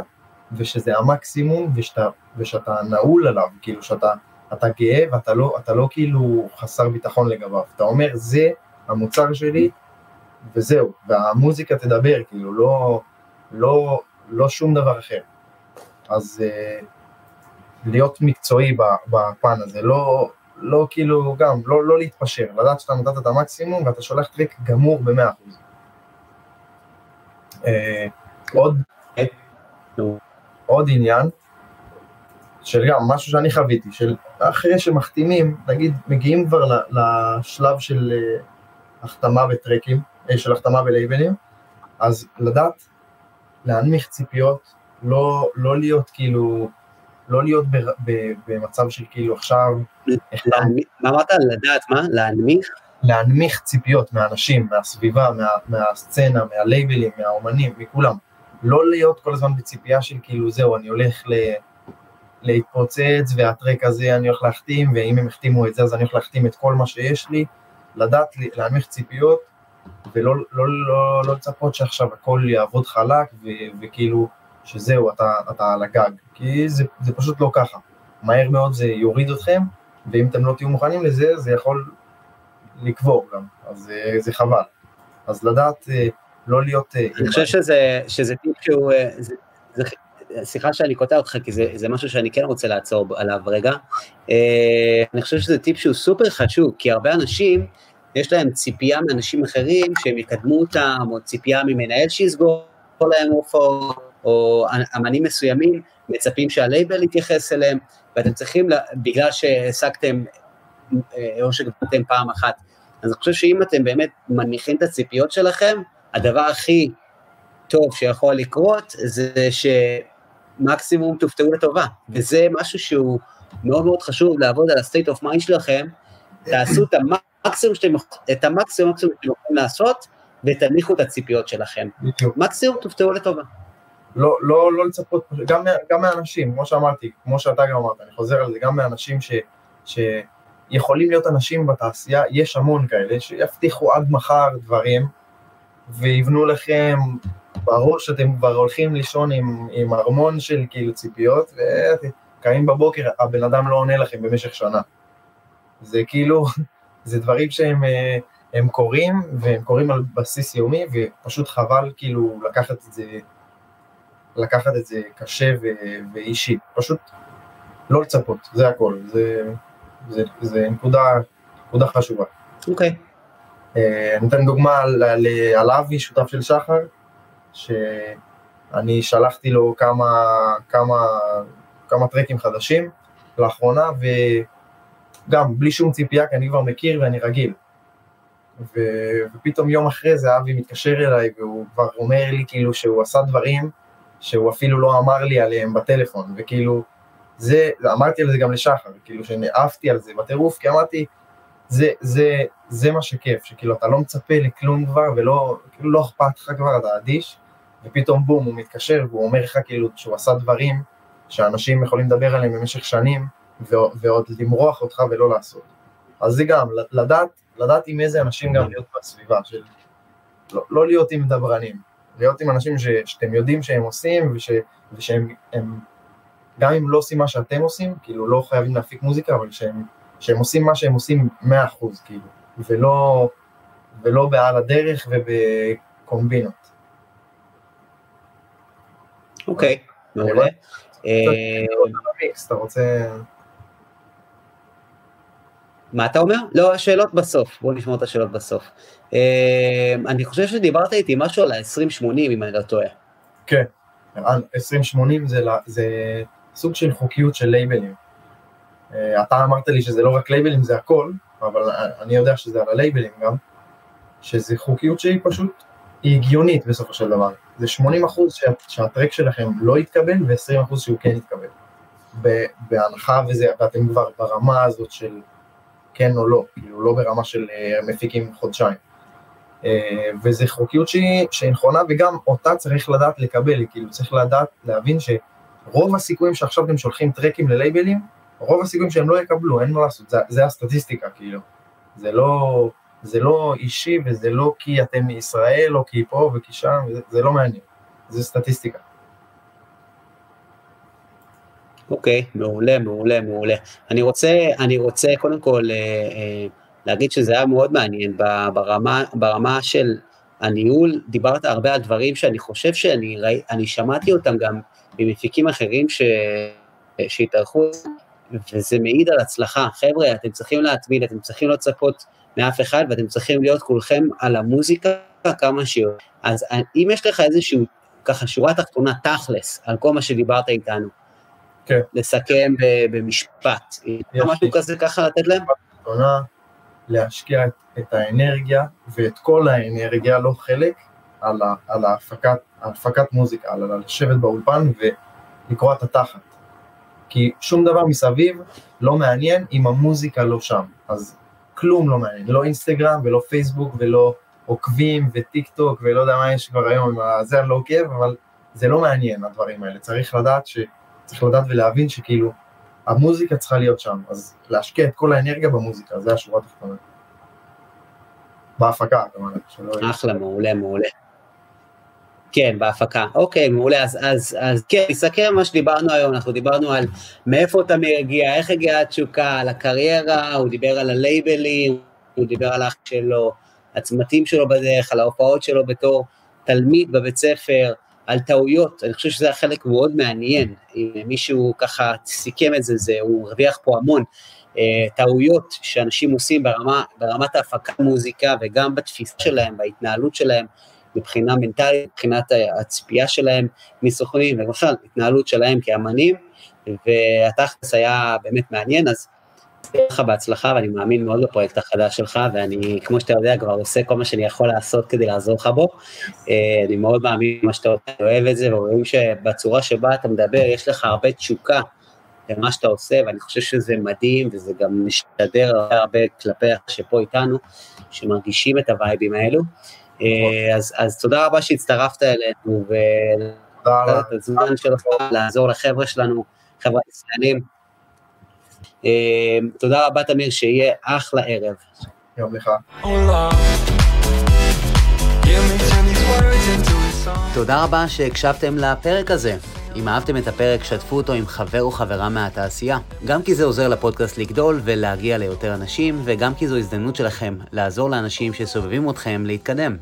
ושזה המקסימום, ושאתה, ושאתה נעול עליו, כאילו שאתה אתה גאה ואתה לא, לא כאילו חסר ביטחון לגביו, אתה אומר זה המוצר שלי וזהו, והמוזיקה תדבר, כאילו לא, לא, לא שום דבר אחר. אז uh, להיות מקצועי בפן הזה, לא, לא כאילו גם, לא, לא להתפשר, לדעת שאתה נתת את המקסימום ואתה שולח טריק גמור במאה אחוז. Uh, עוד, עוד עניין, של גם משהו שאני חוויתי, של אחרי שמחתימים, נגיד מגיעים כבר לשלב של uh, החתמה בטרקים, uh, של החתמה בלייבלים, אז לדעת להנמיך ציפיות, לא, לא להיות כאילו, לא להיות ב, ב, במצב של כאילו עכשיו... מה אמרת? לדעת מה? להנמיך? להנמיך ציפיות מהאנשים, מהסביבה, מה, מהסצנה, מהלייבלים, מהאומנים, מכולם. לא להיות כל הזמן בציפייה של כאילו זהו, אני הולך ל... להתפוצץ, והטרק הזה אני הולך להחתים, ואם הם החתימו את זה אז אני הולך להחתים את כל מה שיש לי, לדעת להנמיך ציפיות, ולא לא, לא, לא, לא לצפות שעכשיו הכל יעבוד חלק, ו, וכאילו שזהו, אתה, אתה על הגג, כי זה, זה פשוט לא ככה. מהר מאוד זה יוריד אתכם, ואם אתם לא תהיו מוכנים לזה, זה יכול לקבור גם, אז זה, זה חבל. אז לדעת אה, לא להיות... אה, אני חושב שזה, שזה טיפ שהוא... אה, זה, זה, סליחה שאני קוטע אותך, כי זה, זה משהו שאני כן רוצה לעצור עליו רגע. אה, אני חושב שזה טיפ שהוא סופר חשוב, כי הרבה אנשים, יש להם ציפייה מאנשים אחרים שהם יקדמו אותם, או ציפייה ממנהל שיסגור להם הופעות, או אמנים מסוימים מצפים שהלייבל יתייחס אליהם, ואתם צריכים, בגלל שהעסקתם, או שגבלתם פעם אחת, אז אני חושב שאם אתם באמת מניחים את הציפיות שלכם, הדבר הכי טוב שיכול לקרות זה ש... מקסימום תופתעו לטובה, וזה משהו שהוא מאוד מאוד חשוב לעבוד על ה-state of mind שלכם, תעשו את המקסימום שאתם, את המקסימום שאתם יכולים לעשות, ותניחו את הציפיות שלכם. מקסימום תופתעו לטובה. לא, לא, לא לצפות, גם, גם מאנשים, כמו שאמרתי, כמו שאתה גם אמרת, אני חוזר על זה, גם מאנשים ש, שיכולים להיות אנשים בתעשייה, יש המון כאלה, שיבטיחו עד מחר דברים, ויבנו לכם ברור שאתם כבר הולכים לישון עם, עם ארמון של כאילו ציפיות, וקמים בבוקר, הבן אדם לא עונה לכם במשך שנה. זה כאילו, זה דברים שהם אה, הם קורים, והם קורים על בסיס יומי, ופשוט חבל כאילו לקחת את זה, לקחת את זה קשה ו, ואישי. פשוט לא לצפות, זה הכל. זה, זה, זה נקודה, נקודה חשובה. אוקיי. Okay. אה, אני אתן דוגמה על, על, על אבי, שותף של שחר. שאני שלחתי לו כמה, כמה, כמה טרקים חדשים לאחרונה, וגם בלי שום ציפייה, כי אני כבר מכיר ואני רגיל. ו, ופתאום יום אחרי זה אבי מתקשר אליי והוא כבר אומר לי כאילו שהוא עשה דברים שהוא אפילו לא אמר לי עליהם בטלפון, וכאילו, זה, אמרתי על זה גם לשחר, כאילו שנעפתי על זה בטירוף, כי אמרתי, זה, זה, זה מה שכיף, שכאילו אתה לא מצפה לכלום כבר, ולא, כאילו לא אכפת לך כבר, אתה אדיש, ופתאום בום, הוא מתקשר, והוא אומר לך כאילו שהוא עשה דברים שאנשים יכולים לדבר עליהם במשך שנים, ועוד למרוח אותך ולא לעשות. אז זה גם, לדעת, לדעת עם איזה אנשים גם להיות בסביבה, של לא, לא להיות עם דברנים, להיות עם אנשים ש, שאתם יודעים שהם עושים, וש, ושהם, הם, גם אם לא עושים מה שאתם עושים, כאילו לא חייבים להפיק מוזיקה, אבל שהם, שהם עושים מה שהם עושים 100%, כאילו, ולא, ולא בעל הדרך ובקומבינות. אוקיי, מעולה. אה, אתה רוצה... מה אתה אומר? לא, השאלות בסוף, בואו נשמור את השאלות בסוף. אה, אני חושב שדיברת איתי משהו על ה-2080, אם אני לא טועה. כן, 2080 זה, זה סוג של חוקיות של לייבלים. אה, אתה אמרת לי שזה לא רק לייבלים, זה הכל, אבל אני יודע שזה על הלייבלים גם, שזה חוקיות שהיא פשוט, היא הגיונית בסופו של דבר. זה 80 אחוז שה, שהטרק שלכם לא יתקבל ו-20 אחוז שהוא כן יתקבל. בהנחה וזה, ואתם כבר ברמה הזאת של כן או לא, כאילו לא ברמה של uh, מפיקים חודשיים. Uh, וזו חוקיות שהיא נכונה, וגם אותה צריך לדעת לקבל, כאילו צריך לדעת, להבין שרוב הסיכויים שעכשיו אתם שולחים טרקים ללייבלים, רוב הסיכויים שהם לא יקבלו, אין מה לעשות, זה, זה הסטטיסטיקה, כאילו. זה לא, זה לא אישי וזה לא כי אתם מישראל או כי פה וכי שם, זה, זה לא מעניין, זה סטטיסטיקה. אוקיי, okay, מעולה, מעולה, מעולה. אני רוצה, אני רוצה קודם כל אה, אה, להגיד שזה היה מאוד מעניין ברמה, ברמה של הניהול, דיברת הרבה על דברים שאני חושב שאני ראי, שמעתי אותם גם ממפיקים אחרים ש, שהתארחו, וזה מעיד על הצלחה. חבר'ה, אתם צריכים להתמיד, אתם צריכים לא לצפות מאף אחד, ואתם צריכים להיות כולכם על המוזיקה כמה שיותר. אז אם יש לך איזשהו, ככה, שורה תחתונה, תכלס, על כל מה שדיברת איתנו, כן. לסכם במשפט. יש משהו כזה ככה לתת להם? תחתונה, להשקיע את, את האנרגיה ואת כל האנרגיה, לא חלק, על, ה, על ההפקת, ההפקת מוזיקה, על לשבת באולפן ולקרוע את התחת. כי שום דבר מסביב לא מעניין אם המוזיקה לא שם. אז כלום לא מעניין, לא אינסטגרם ולא פייסבוק ולא עוקבים וטיק טוק ולא יודע מה יש כבר היום, זה אני לא עוקב, אבל זה לא מעניין הדברים האלה, צריך לדעת ש... צריך לדעת ולהבין שכאילו המוזיקה צריכה להיות שם, אז להשקיע את כל האנרגיה במוזיקה, זה השורה התחתונה. בהפקה, כמובן. אחלה, מעולה, מעולה. כן, בהפקה. אוקיי, מעולה. אז, אז, אז כן, נסכם מה שדיברנו היום. אנחנו דיברנו על מאיפה אתה מגיע, איך הגיעה התשוקה, על הקריירה, הוא דיבר על הלייבלים, הוא דיבר על אח שלו, הצמתים שלו בדרך, על ההופעות שלו בתור תלמיד בבית ספר, על טעויות. אני חושב שזה החלק מאוד מעניין. אם מישהו ככה סיכם את זה, זה הוא הרוויח פה המון. אה, טעויות שאנשים עושים ברמה, ברמת ההפקת מוזיקה וגם בתפיסה שלהם, בהתנהלות שלהם, מבחינה מנטלית, מבחינת הצפייה שלהם מסוכנים, ובכלל, התנהלות שלהם כאמנים, והתכלס היה באמת מעניין, אז תהיה לך בהצלחה, ואני מאמין מאוד בפרויקט החדש שלך, ואני, כמו שאתה יודע, כבר עושה כל מה שאני יכול לעשות כדי לעזור לך בו. אה, אני מאוד מאמין במה שאתה עושה, אוהב את זה, ורואים שבצורה שבה אתה מדבר, יש לך הרבה תשוקה למה שאתה עושה, ואני חושב שזה מדהים, וזה גם משתדר הרבה כלפי שפה איתנו, שמרגישים את הווייבים האלו. אה, אז, אז תודה רבה שהצטרפת אלינו, ואת הזמן שלך לעזור לחבר'ה שלנו, חבר'ה ישראלים. אה, תודה רבה, תמיר, שיהיה אחלה ערב. יום לך. תודה רבה שהקשבתם לפרק הזה. אם אהבתם את הפרק, שתפו אותו עם חבר או חברה מהתעשייה. גם כי זה עוזר לפודקאסט לגדול ולהגיע ליותר אנשים, וגם כי זו הזדמנות שלכם לעזור לאנשים שסובבים אתכם להתקדם.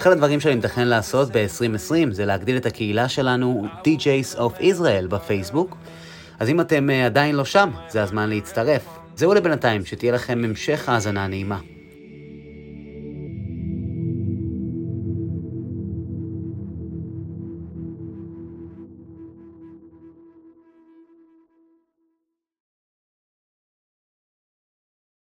אחד הדברים שאני מתכנן לעשות ב-2020 זה להגדיל את הקהילה שלנו, DJs of Israel בפייסבוק. אז אם אתם אה, עדיין לא שם, זה הזמן להצטרף. זהו לבינתיים, שתהיה לכם המשך האזנה נעימה.